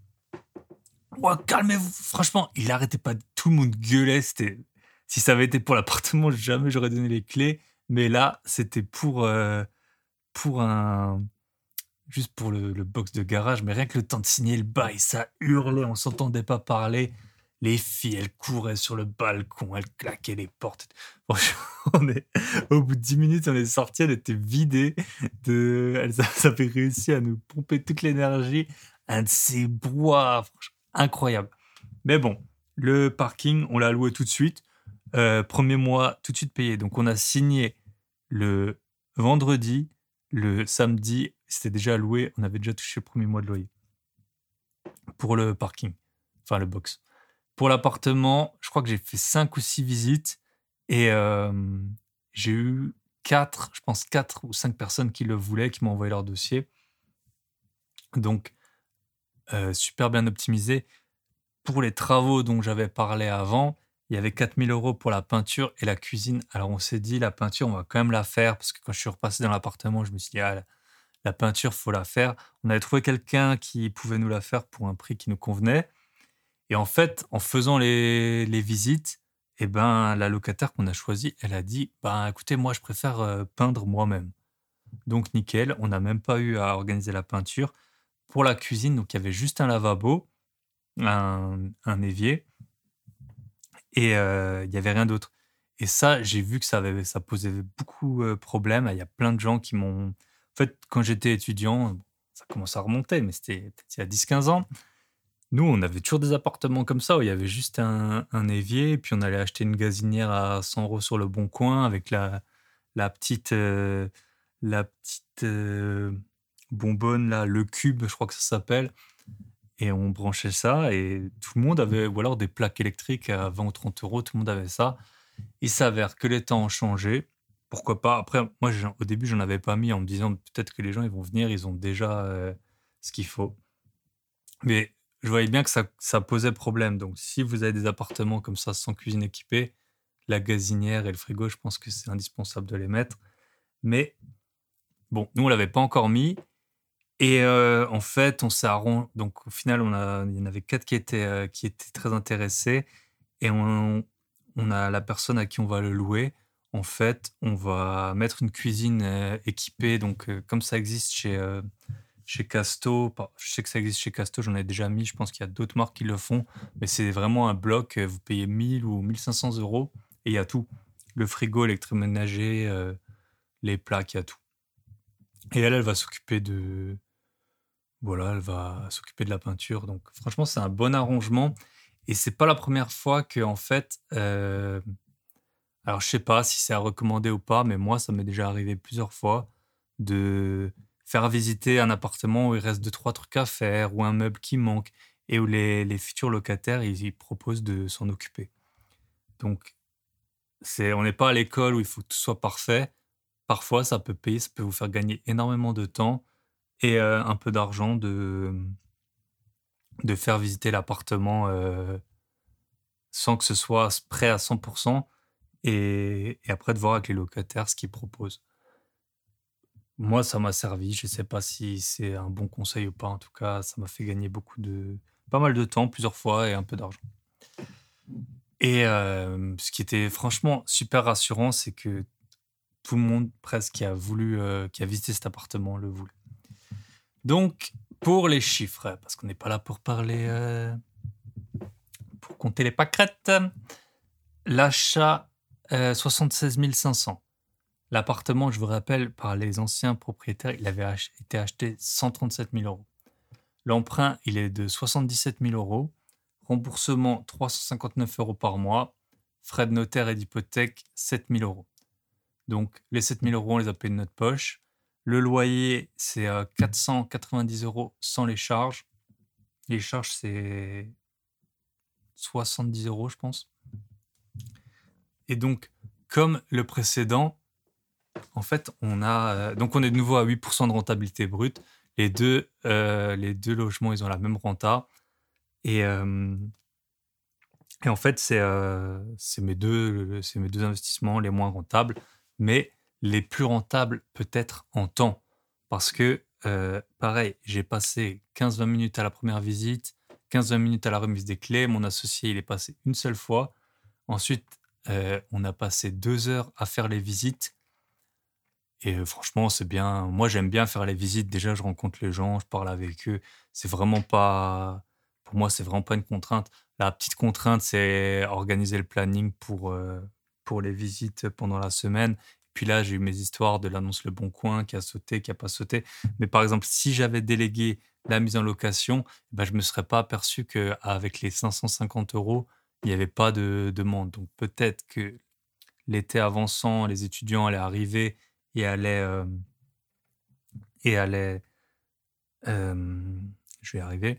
Ouais, calmez-vous. Franchement, il arrêtait pas. Tout le monde gueulait. Si ça avait été pour l'appartement, jamais j'aurais donné les clés. Mais là, c'était pour, euh, pour un. Juste pour le, box de garage. Mais rien que le temps de signer le bail, ça hurlait, on s'entendait pas parler. Les filles, elles couraient sur le balcon, elles claquaient les portes. Franchement, est, au bout de 10 minutes, on est sorti, elle était vidée. De, elles avaient réussi à nous pomper toute l'énergie. Un de ces bois, incroyable. Mais bon, le parking, on l'a loué tout de suite. Euh, premier mois tout de suite payé. Donc on a signé le vendredi, le samedi, c'était déjà loué, on avait déjà touché le premier mois de loyer pour le parking, enfin le box. Pour l'appartement, je crois que j'ai fait cinq ou six visites et euh, j'ai eu quatre, je pense quatre ou cinq personnes qui le voulaient, qui m'ont envoyé leur dossier. Donc euh, super bien optimisé. Pour les travaux dont j'avais parlé avant, il y avait 4000 euros pour la peinture et la cuisine. Alors on s'est dit, la peinture, on va quand même la faire, parce que quand je suis repassé dans l'appartement, je me suis dit, ah, la peinture, faut la faire. On avait trouvé quelqu'un qui pouvait nous la faire pour un prix qui nous convenait. Et en fait, en faisant les, visites, eh ben, la locataire qu'on a choisie, elle a dit, bah, écoutez, moi, je préfère euh, peindre moi-même. Donc, nickel, on n'a même pas eu à organiser la peinture. Pour la cuisine, donc il y avait juste un lavabo, un évier, et il n'y avait rien d'autre. Et ça, j'ai vu que ça, posait beaucoup de problèmes. Il y a plein de gens qui m'ont. En fait, quand j'étais étudiant, ça commence à remonter, mais c'était il y a 10-15 ans. nous, on avait toujours des appartements comme ça où il y avait juste un, évier, puis on allait acheter une gazinière à 100 euros sur le bon coin avec la, la petite, euh, la petite euh, bonbonne, là, le cube, je crois que ça s'appelle. Et on branchait ça et tout le monde avait, ou alors des plaques électriques à 20 ou 30 euros, tout le monde avait ça. Il s'avère que les temps ont changé. Pourquoi pas? Après, moi, au début, j'en avais pas mis en me disant peut-être que les gens ils vont venir, ils ont déjà euh, ce qu'il faut. Mais je voyais bien que ça, ça, posait problème. Donc, si vous avez des appartements comme ça sans cuisine équipée, la gazinière et le frigo, je pense que c'est indispensable de les mettre. Mais bon, nous, on l'avait pas encore mis. Et euh, en fait, on s'est. Donc, au final, on il y en avait quatre qui étaient, euh, qui étaient très intéressés. Et on, a la personne à qui on va le louer. En fait, on va mettre une cuisine euh, équipée. Donc, comme ça existe chez, chez Casto. Je sais que ça existe chez Casto, j'en ai déjà mis. Je pense qu'il y a d'autres marques qui le font. Mais c'est vraiment un bloc. Vous payez 1000 ou 1500 euros. Et il y a tout. Le frigo, l'électroménager, les plaques, il y a tout. Et elle, elle va s'occuper de, voilà, elle va s'occuper de la peinture. Donc, franchement, c'est un bon arrangement. Et c'est pas la première fois que, en fait, euh, alors je sais pas si c'est à recommander ou pas, mais moi, ça m'est déjà arrivé plusieurs fois de faire visiter un appartement où il reste deux trois trucs à faire ou un meuble qui manque et où les, futurs locataires ils, proposent de s'en occuper. Donc, c'est, on n'est pas à l'école où il faut que tout soit parfait. Parfois, ça peut payer, ça peut vous faire gagner énormément de temps et euh, un peu d'argent de, de faire visiter l'appartement euh, sans que ce soit prêt à 100% et, après de voir avec les locataires ce qu'ils proposent. Moi, ça m'a servi. Je ne sais pas si c'est un bon conseil ou pas. En tout cas, ça m'a fait gagner beaucoup de, pas mal de temps, plusieurs fois et un peu d'argent. Et euh, ce qui était franchement super rassurant, c'est que tout le monde presque qui a voulu, qui a visité cet appartement le voulait. Donc, pour les chiffres, parce qu'on n'est pas là pour parler, euh, pour compter les pâquerettes, l'achat 76 euh, 500. L'appartement, je vous rappelle, par les anciens propriétaires, il avait été acheté 137 000 euros. L'emprunt, il est de 77 000 euros. Remboursement, 359 euros par mois. Frais de notaire et d'hypothèque, 7 000 euros. Donc, les 7 000 euros, on les a payés de notre poche. Le loyer, c'est 490 euros sans les charges. Les charges, c'est 70 euros, je pense. Et donc, comme le précédent, en fait, on a euh, donc on est de nouveau à 8% de rentabilité brute. Les deux, euh, les deux logements, ils ont la même renta. Et, euh, et en fait, c'est mes, mes deux investissements les moins rentables. Mais les plus rentables peut-être en temps. Parce que, euh, pareil, j'ai passé 15-20 minutes à la première visite, 15-20 minutes à la remise des clés. Mon associé, il est passé une seule fois. Ensuite, euh, on a passé deux heures à faire les visites. Et euh, franchement, c'est bien. Moi, j'aime bien faire les visites. Déjà, je rencontre les gens, je parle avec eux. C'est vraiment pas. Pour moi, c'est vraiment pas une contrainte. La petite contrainte, c'est organiser le planning pour, pour les visites pendant la semaine puis là, j'ai eu mes histoires de l'annonce Le Bon Coin qui a sauté, qui a pas sauté. Mais par exemple, si j'avais délégué la mise en location, ben, je me serais pas aperçu qu'avec les 550 euros, il n'y avait pas de demande. Donc peut-être que l'été avançant, les étudiants allaient arriver et allaient, euh, et allaient euh, je vais arriver,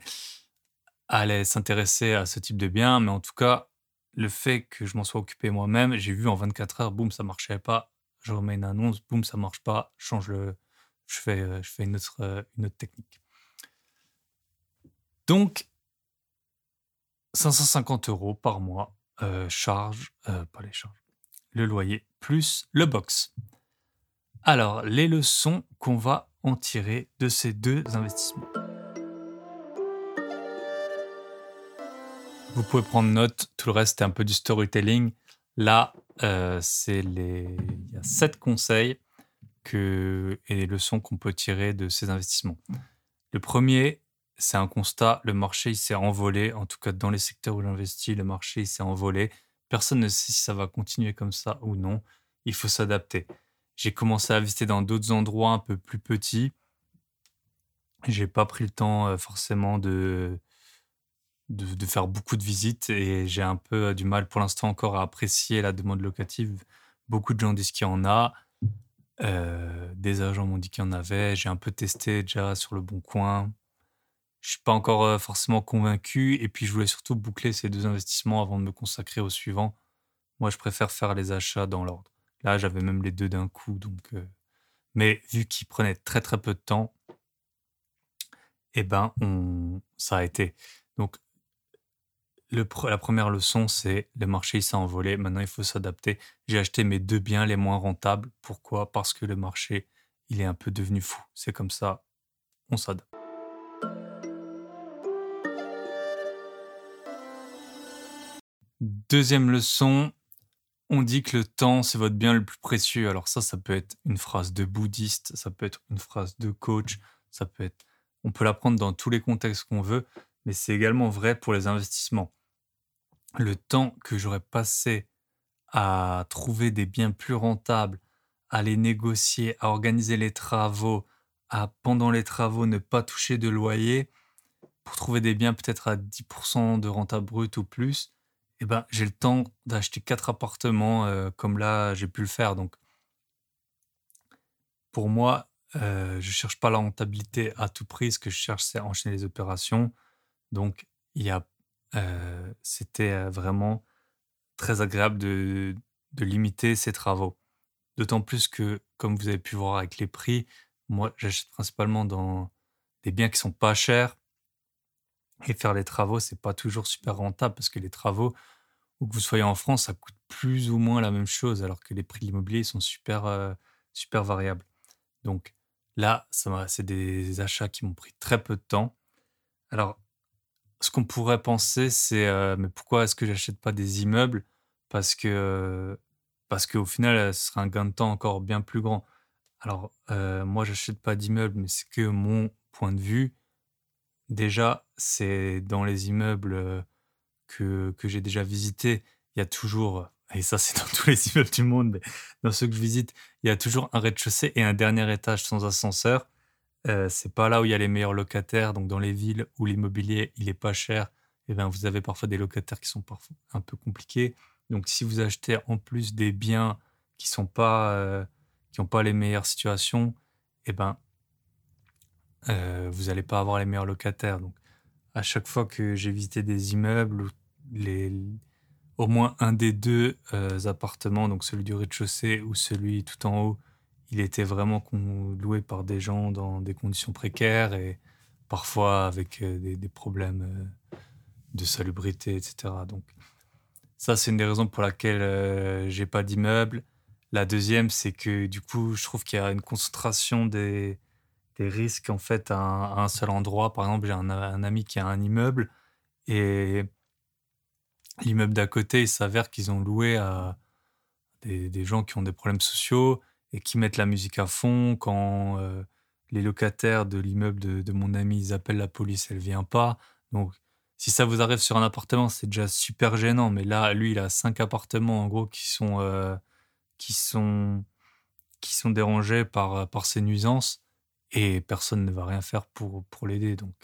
allaient s'intéresser à ce type de bien. Mais en tout cas, le fait que je m'en sois occupé moi-même, j'ai vu en 24 heures, boum, ça marchait pas je remets une annonce, boum, ça marche pas, change le, je fais, euh, je une autre, euh, une autre technique. Donc, 550 euros par mois, euh, charge, pas les charges, le loyer, plus le box. Alors, les leçons qu'on va en tirer de ces deux investissements. Vous pouvez prendre note, tout le reste est un peu du storytelling. Là, euh, c'est les... il y a sept conseils et les leçons qu'on peut tirer de ces investissements. Le premier, c'est un constat, le marché s'est envolé, en tout cas dans les secteurs où j'investis, le marché s'est envolé. Personne ne sait si ça va continuer comme ça ou non. Il faut s'adapter. J'ai commencé à visiter dans d'autres endroits un peu plus petits. J'ai pas pris le temps euh, forcément de de, faire beaucoup de visites et j'ai un peu du mal pour l'instant encore à apprécier la demande locative. Beaucoup de gens disent qu'il y en a. Euh, des agents m'ont dit qu'il y en avait. J'ai un peu testé déjà sur le bon coin. Je suis pas encore euh, forcément convaincu. Et puis je voulais surtout boucler ces deux investissements avant de me consacrer au suivant. Moi, je préfère faire les achats dans l'ordre. Là, j'avais même les deux d'un coup. Donc, euh, Mais vu qu'ils prenaient très très peu de temps, eh ben, on... ça a été. Donc, la première leçon, c'est le marché s'est envolé. Maintenant, il faut s'adapter. J'ai acheté mes deux biens les moins rentables. Pourquoi? Parce que le marché, il est un peu devenu fou. C'est comme ça. On s'adapte. Deuxième leçon, on dit que le temps, c'est votre bien le plus précieux. Alors ça, ça peut être une phrase de bouddhiste, ça peut être une phrase de coach, ça peut être... On peut la prendre dans tous les contextes qu'on veut, mais c'est également vrai pour les investissements le temps que j'aurais passé à trouver des biens plus rentables, à les négocier, à organiser les travaux, à pendant les travaux ne pas toucher de loyer, pour trouver des biens peut-être à 10% de renta brut ou plus, eh ben, j'ai le temps d'acheter quatre appartements euh, comme là j'ai pu le faire. Donc, pour moi, euh, je cherche pas la rentabilité à tout prix. Ce que je cherche, c'est enchaîner les opérations. Donc, il y a euh, c'était euh, vraiment très agréable de, limiter ces travaux. D'autant plus que, comme vous avez pu voir avec les prix, moi, j'achète principalement dans des biens qui sont pas chers. Et faire les travaux, c'est pas toujours super rentable parce que les travaux, où que vous soyez en France, ça coûte plus ou moins la même chose, alors que les prix de l'immobilier sont super, euh, super variables. Donc là, c'est des achats qui m'ont pris très peu de temps. Alors, ce qu'on pourrait penser, c'est euh, mais pourquoi est-ce que j'achète pas des immeubles? Parce que parce qu'au final, ce serait un gain de temps encore bien plus grand. Alors euh, moi, j'achète pas d'immeubles, mais c'est que mon point de vue. Déjà, c'est dans les immeubles euh, que, que j'ai déjà visités, il y a toujours, et ça c'est dans tous les immeubles du monde, mais dans ceux que je visite, il y a toujours un rez-de-chaussée et un dernier étage sans ascenseur. Euh, c'est pas là où il y a les meilleurs locataires. Donc dans les villes où l'immobilier il est pas cher, eh ben vous avez parfois des locataires qui sont parfois un peu compliqués. Donc si vous achetez en plus des biens qui sont pas euh, qui ont pas les meilleures situations, eh ben euh, vous n'allez pas avoir les meilleurs locataires. Donc à chaque fois que j'ai visité des immeubles, les, au moins un des deux appartements, donc celui du rez-de-chaussée ou celui tout en haut, il était vraiment loué par des gens dans des conditions précaires et parfois avec euh, des, problèmes euh, de salubrité, etc. Donc ça, c'est une des raisons pour laquelle euh, j'ai pas d'immeuble. La deuxième, c'est que du coup, je trouve qu'il y a une concentration des, risques en fait à un, seul endroit. Par exemple, j'ai un, ami qui a un immeuble et l'immeuble d'à côté, il s'avère qu'ils ont loué à des, des, gens qui ont des problèmes sociaux et qui mettent la musique à fond. Quand euh, les locataires de l'immeuble de, mon ami appellent la police, elle vient pas. Donc, si ça vous arrive sur un appartement, c'est déjà super gênant. Mais là, lui, il a cinq appartements en gros qui sont euh, qui sont qui sont dérangés par par ces nuisances et personne ne va rien faire pour pour l'aider. Donc,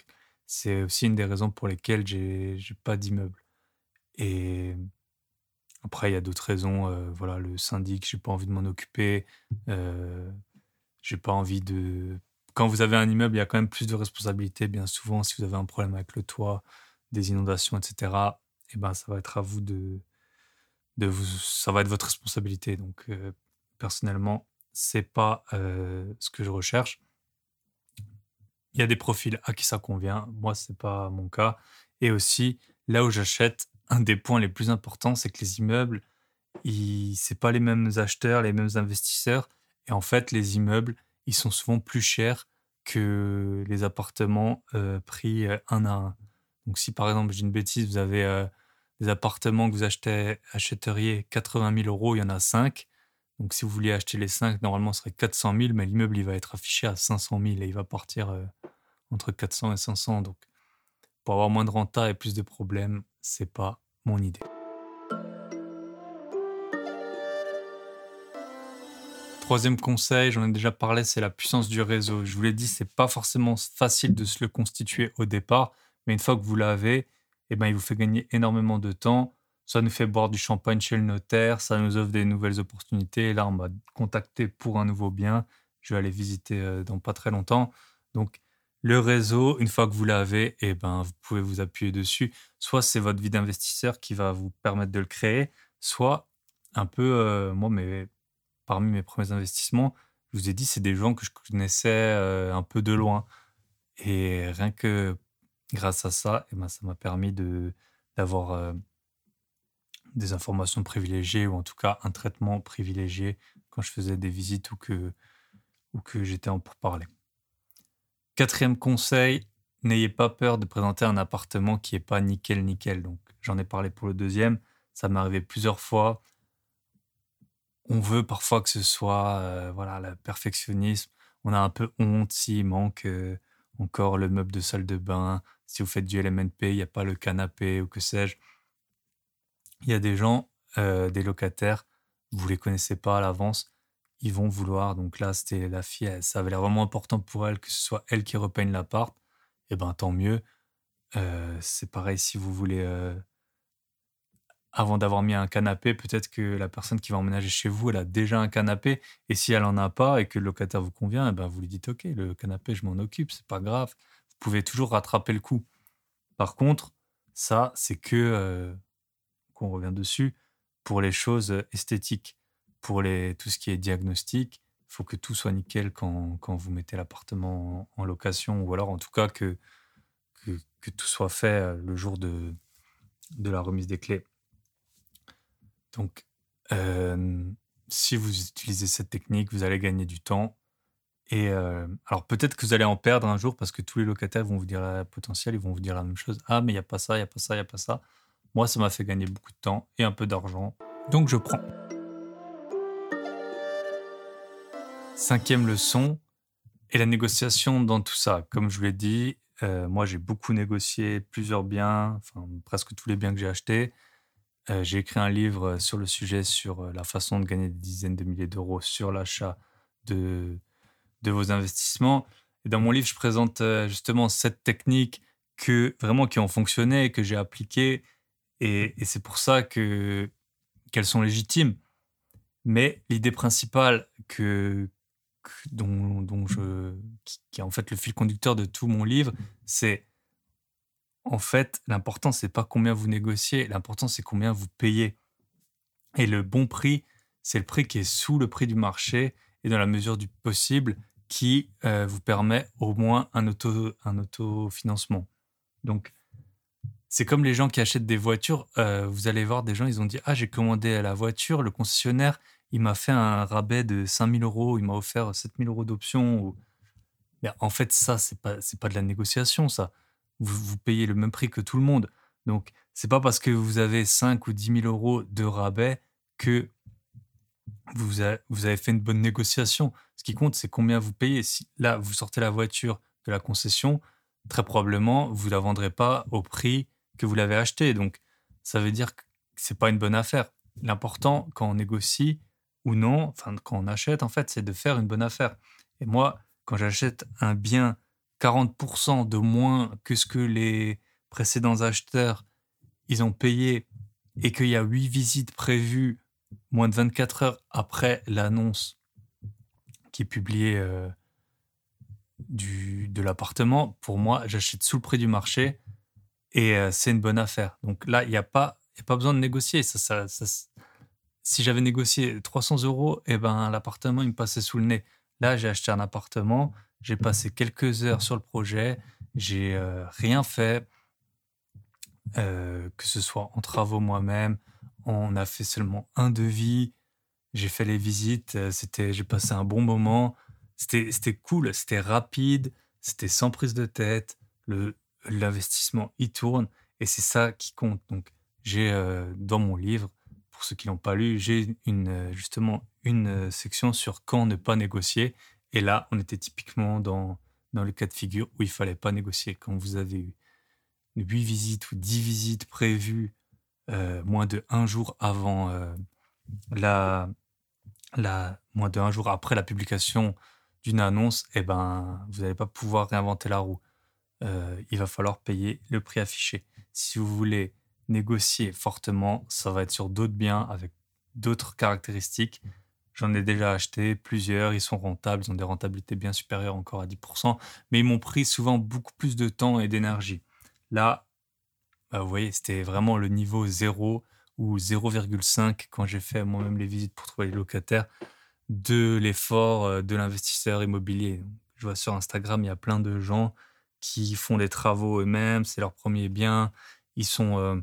c'est aussi une des raisons pour lesquelles j'ai j'ai pas d'immeuble. Et après, il y a d'autres raisons. Euh, voilà, le syndic, j'ai pas envie de m'en occuper. Euh, j'ai pas envie de. Quand vous avez un immeuble, il y a quand même plus de responsabilités. Bien souvent, si vous avez un problème avec le toit, des inondations, etc., et eh ben, ça va être à vous de, de vous. Ça va être votre responsabilité. Donc, euh, personnellement, c'est pas euh, ce que je recherche. Il y a des profils à qui ça convient. Moi, c'est pas mon cas. Et aussi, là où j'achète, un des points les plus importants, c'est que les immeubles, c'est pas les mêmes acheteurs, les mêmes investisseurs. Et en fait, les immeubles, ils sont souvent plus chers que les appartements euh, pris euh, un à un. Donc, si par exemple, j'ai une bêtise, vous avez euh, des appartements que vous achetez, achèteriez 80 000 euros, il y en a 5. Donc, si vous vouliez acheter les 5, normalement, ce serait 400 000, mais l'immeuble, il va être affiché à 500 000 et il va partir entre 400 et 500. Donc, pour avoir moins de renta et plus de problèmes, c'est pas mon idée. Troisième conseil, j'en ai déjà parlé, c'est la puissance du réseau. Je vous l'ai dit, c'est pas forcément facile de se le constituer au départ, mais une fois que vous l'avez, eh ben, il vous fait gagner énormément de temps. Ça nous fait boire du champagne chez le notaire, ça nous offre des nouvelles opportunités. là, on m'a contacté pour un nouveau bien. Je vais aller visiter euh, dans pas très longtemps. Donc, le réseau, une fois que vous l'avez, eh ben, vous pouvez vous appuyer dessus. Soit c'est votre vie d'investisseur qui va vous permettre de le créer, soit un peu, euh, moi, mais parmi mes premiers investissements, je vous ai dit, c'est des gens que je connaissais euh, un peu de loin. Et rien que grâce à ça, eh ben, ça m'a permis de, d'avoir euh, des informations privilégiées ou en tout cas un traitement privilégié quand je faisais des visites ou que, ou que j'étais en pourparlers. Quatrième conseil, n'ayez pas peur de présenter un appartement qui n'est pas nickel nickel. Donc j'en ai parlé pour le deuxième, ça m'est arrivé plusieurs fois. On veut parfois que ce soit euh, voilà le perfectionnisme. On a un peu honte s'il manque euh, encore le meuble de salle de bain. Si vous faites du LMNP, il n'y a pas le canapé ou que sais-je. Il y a des gens, euh, des locataires, vous les connaissez pas à l'avance, ils vont vouloir. Donc là, c'était la fille, ça avait l'air vraiment important pour elle que ce soit elle qui repeigne l'appart. Et eh ben tant mieux. c'est pareil si vous voulez avant d'avoir mis un canapé, peut-être que la personne qui va emménager chez vous, elle a déjà un canapé. Et si elle n'en a pas et que le locataire vous convient, eh ben vous lui dites OK, le canapé, je m'en occupe, c'est pas grave. Vous pouvez toujours rattraper le coup. Par contre, ça, c'est que, euh, qu'on revient dessus, pour les choses esthétiques. Pour tout ce qui est diagnostic, il faut que tout soit nickel quand, vous mettez l'appartement en, location, ou alors en tout cas que, tout soit fait euh, le jour de, la remise des clés. Donc, si vous utilisez cette technique, vous allez gagner du temps. Et alors peut-être que vous allez en perdre un jour parce que tous les locataires vont vous dire la ils vont vous dire la même chose. Ah, mais il n'y a pas ça, il n'y a pas ça, il n'y a pas ça. Moi, ça m'a fait gagner beaucoup de temps et un peu d'argent. Donc, je prends. Cinquième leçon, et la négociation dans tout ça. Comme je vous l'ai dit, moi, j'ai beaucoup négocié plusieurs biens, enfin presque tous les biens que j'ai achetés. Euh, j'ai écrit un livre euh, sur le sujet, sur euh, la façon de gagner des dizaines de milliers d'euros sur l'achat de, de vos investissements. Et dans mon livre, je présente justement cette technique que vraiment qui ont fonctionné, que j'ai appliquée. Et, et c'est pour ça que qu'elles sont légitimes. Mais l'idée principale que, dont, qui est en fait le fil conducteur de tout mon livre, c'est en fait, l'important, c'est pas combien vous négociez, l'important, c'est combien vous payez. Et le bon prix, c'est le prix qui est sous le prix du marché et dans la mesure du possible qui euh, vous permet au moins un, auto, un autofinancement. Donc, c'est comme les gens qui achètent des voitures. Euh, vous allez voir des gens, ils ont dit Ah, j'ai commandé la voiture, le concessionnaire, il m'a fait un rabais de 5000 euros, il m'a offert 7000 euros d'options. En fait, ça, c'est pas, pas de la négociation, ça vous, payez le même prix que tout le monde. Donc, c'est pas parce que vous avez 5 ou 10 000 euros de rabais que vous, avez fait une bonne négociation. Ce qui compte, c'est combien vous payez. Si là, vous sortez la voiture de la concession, très probablement, vous ne la vendrez pas au prix que vous l'avez achetée. Donc, ça veut dire que c'est pas une bonne affaire. L'important, quand on négocie ou non, enfin, quand on achète, en fait, c'est de faire une bonne affaire. Et moi, quand j'achète un bien 40% de moins que ce que les précédents acheteurs ils ont payé et qu'il y a 8 visites prévues moins de 24 heures après l'annonce qui est publiée euh, du, de l'appartement, pour moi, j'achète sous le prix du marché et euh, c'est une bonne affaire. Donc là, il n'y a, pas, a pas besoin de négocier. Si j'avais négocié 300 euros, eh ben, l'appartement, il me passait sous le nez. Là, j'ai acheté un appartement, j'ai passé quelques heures sur le projet, j'ai euh, rien fait, euh, que ce soit en travaux moi-même, on a fait seulement un devis, j'ai fait les visites, euh, c'était, j'ai passé un bon moment, c'était, c'était cool, c'était rapide, c'était sans prise de tête, le, l'investissement y tourne et c'est ça qui compte. Donc j'ai dans mon livre, pour ceux qui l'ont pas lu, j'ai une justement une section sur quand ne pas négocier et là, on était typiquement dans, le cas de figure où il fallait pas négocier. Quand vous avez eu 8 visites ou 10 visites prévues euh, moins de un jour avant euh, la, moins de un jour après la publication d'une annonce, eh ben, vous n'allez pas pouvoir réinventer la roue. Euh, il va falloir payer le prix affiché. Si vous voulez négocier fortement, ça va être sur d'autres biens avec d'autres caractéristiques. J'en ai déjà acheté plusieurs, ils sont rentables, ils ont des rentabilités bien supérieures encore à 10%, mais ils m'ont pris souvent beaucoup plus de temps et d'énergie. Là, bah, vous voyez, c'était vraiment le niveau 0 ou 0,5 quand j'ai fait moi-même les visites pour trouver les locataires de l'effort euh, de l'investisseur immobilier. Je vois sur Instagram, il y a plein de gens qui font des travaux eux-mêmes, c'est leur premier bien. Ils sont. Euh,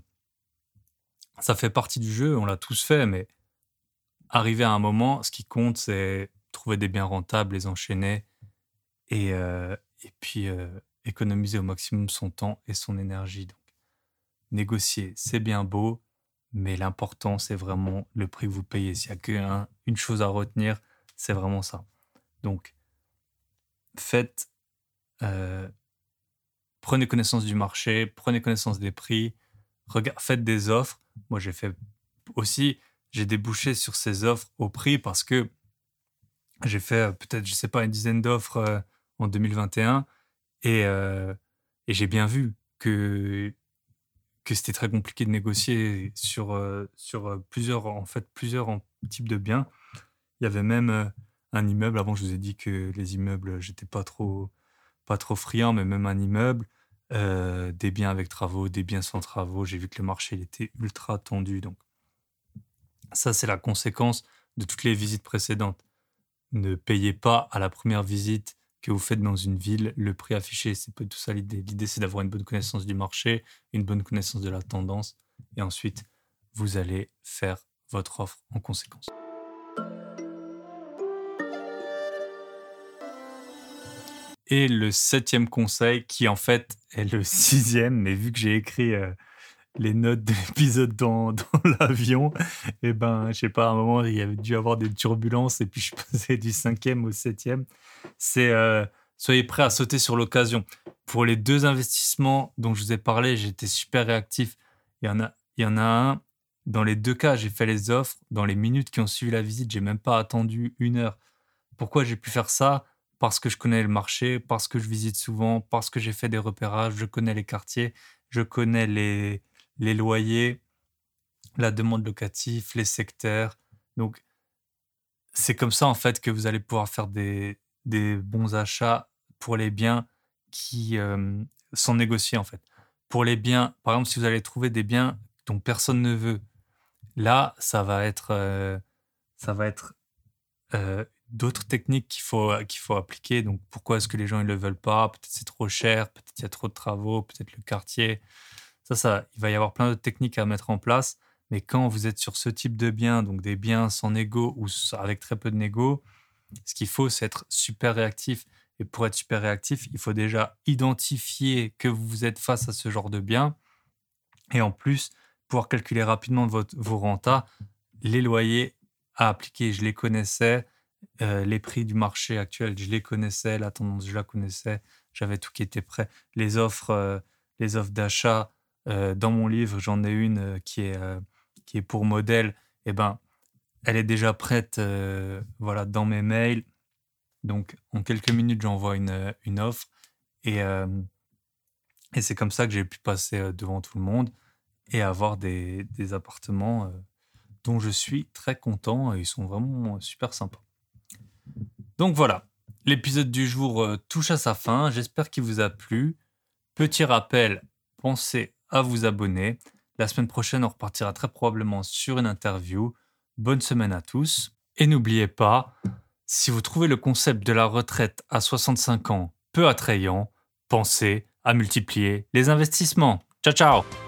ça fait partie du jeu, on l'a tous fait, mais arriver à un moment, ce qui compte, c'est trouver des biens rentables, les enchaîner et, euh, et puis économiser au maximum son temps et son énergie. Donc, négocier, c'est bien beau, mais l'important, c'est vraiment le prix que vous payez. S'il n'y a qu'une chose à retenir, c'est vraiment ça. Donc, faites, euh, prenez connaissance du marché, prenez connaissance des prix, faites des offres. Moi, j'ai fait aussi, j'ai débouché sur ces offres au prix parce que j'ai fait euh, peut-être, je sais pas, une dizaine d'offres euh, en 2021 et, et j'ai bien vu que que c'était très compliqué de négocier sur, euh, sur euh, plusieurs, en fait, plusieurs types de biens. Il y avait même euh, un immeuble. Avant, je vous ai dit que les immeubles, j'étais pas trop, pas trop friand, mais même un immeuble, des biens avec travaux, des biens sans travaux. J'ai vu que le marché était ultra tendu. Donc, ça, c'est la conséquence de toutes les visites précédentes. Ne payez pas à la première visite que vous faites dans une ville, le prix affiché, c'est pas tout ça l'idée. L'idée, c'est d'avoir une bonne connaissance du marché, une bonne connaissance de la tendance, et ensuite, vous allez faire votre offre en conséquence. Et le septième conseil, qui en fait est le sixième, mais vu que j'ai écrit euh, les notes de l'épisode dans, l'avion, et eh ben, je sais pas, à un moment, il y avait dû avoir des turbulences, et puis je passais du cinquième au septième. C'est euh, soyez prêts à sauter sur l'occasion. Pour les deux investissements dont je vous ai parlé, j'étais super réactif. Il y en a, il y en a un. Dans les deux cas, j'ai fait les offres. Dans les minutes qui ont suivi la visite, j'ai même pas attendu une heure. Pourquoi j'ai pu faire ça? Parce que je connais le marché, parce que je visite souvent, parce que j'ai fait des repérages, je connais les quartiers, je connais les, les loyers, la demande locative, les secteurs. Donc, c'est comme ça, en fait, que vous allez pouvoir faire des, des bons achats pour les biens qui euh, sont négociés, en fait. Pour les biens, par exemple, si vous allez trouver des biens dont personne ne veut, là, ça va être, euh, ça va être euh, d'autres techniques qu'il faut, faut appliquer. Donc, pourquoi est-ce que les gens ne le veulent pas? Peut-être c'est trop cher, peut-être il y a trop de travaux, peut-être le quartier. Ça, ça, il va y avoir plein de techniques à mettre en place. Mais quand vous êtes sur ce type de biens, donc des biens sans négo ou avec très peu de négo, ce qu'il faut, c'est être super réactif. Et pour être super réactif, il faut déjà identifier que vous êtes face à ce genre de biens. Et en plus, pouvoir calculer rapidement votre, vos rentas, les loyers à appliquer. Je les connaissais. Euh, les prix du marché actuel, je les connaissais. La tendance, je la connaissais. J'avais tout qui était prêt. Les offres, euh, offres d'achat, euh, dans mon livre, j'en ai une qui, est, qui est pour modèle. Eh ben, elle est déjà prête voilà, dans mes mails. Donc, en quelques minutes, j'envoie une, une offre. Et, et c'est comme ça que j'ai pu passer devant tout le monde et avoir des, des appartements dont je suis très content. Ils sont vraiment super sympas. Donc voilà, l'épisode du jour touche à sa fin. J'espère qu'il vous a plu. Petit rappel, pensez à vous abonner. La semaine prochaine, on repartira très probablement sur une interview. Bonne semaine à tous. Et n'oubliez pas, si vous trouvez le concept de la retraite à 65 ans peu attrayant, pensez à multiplier les investissements. Ciao ciao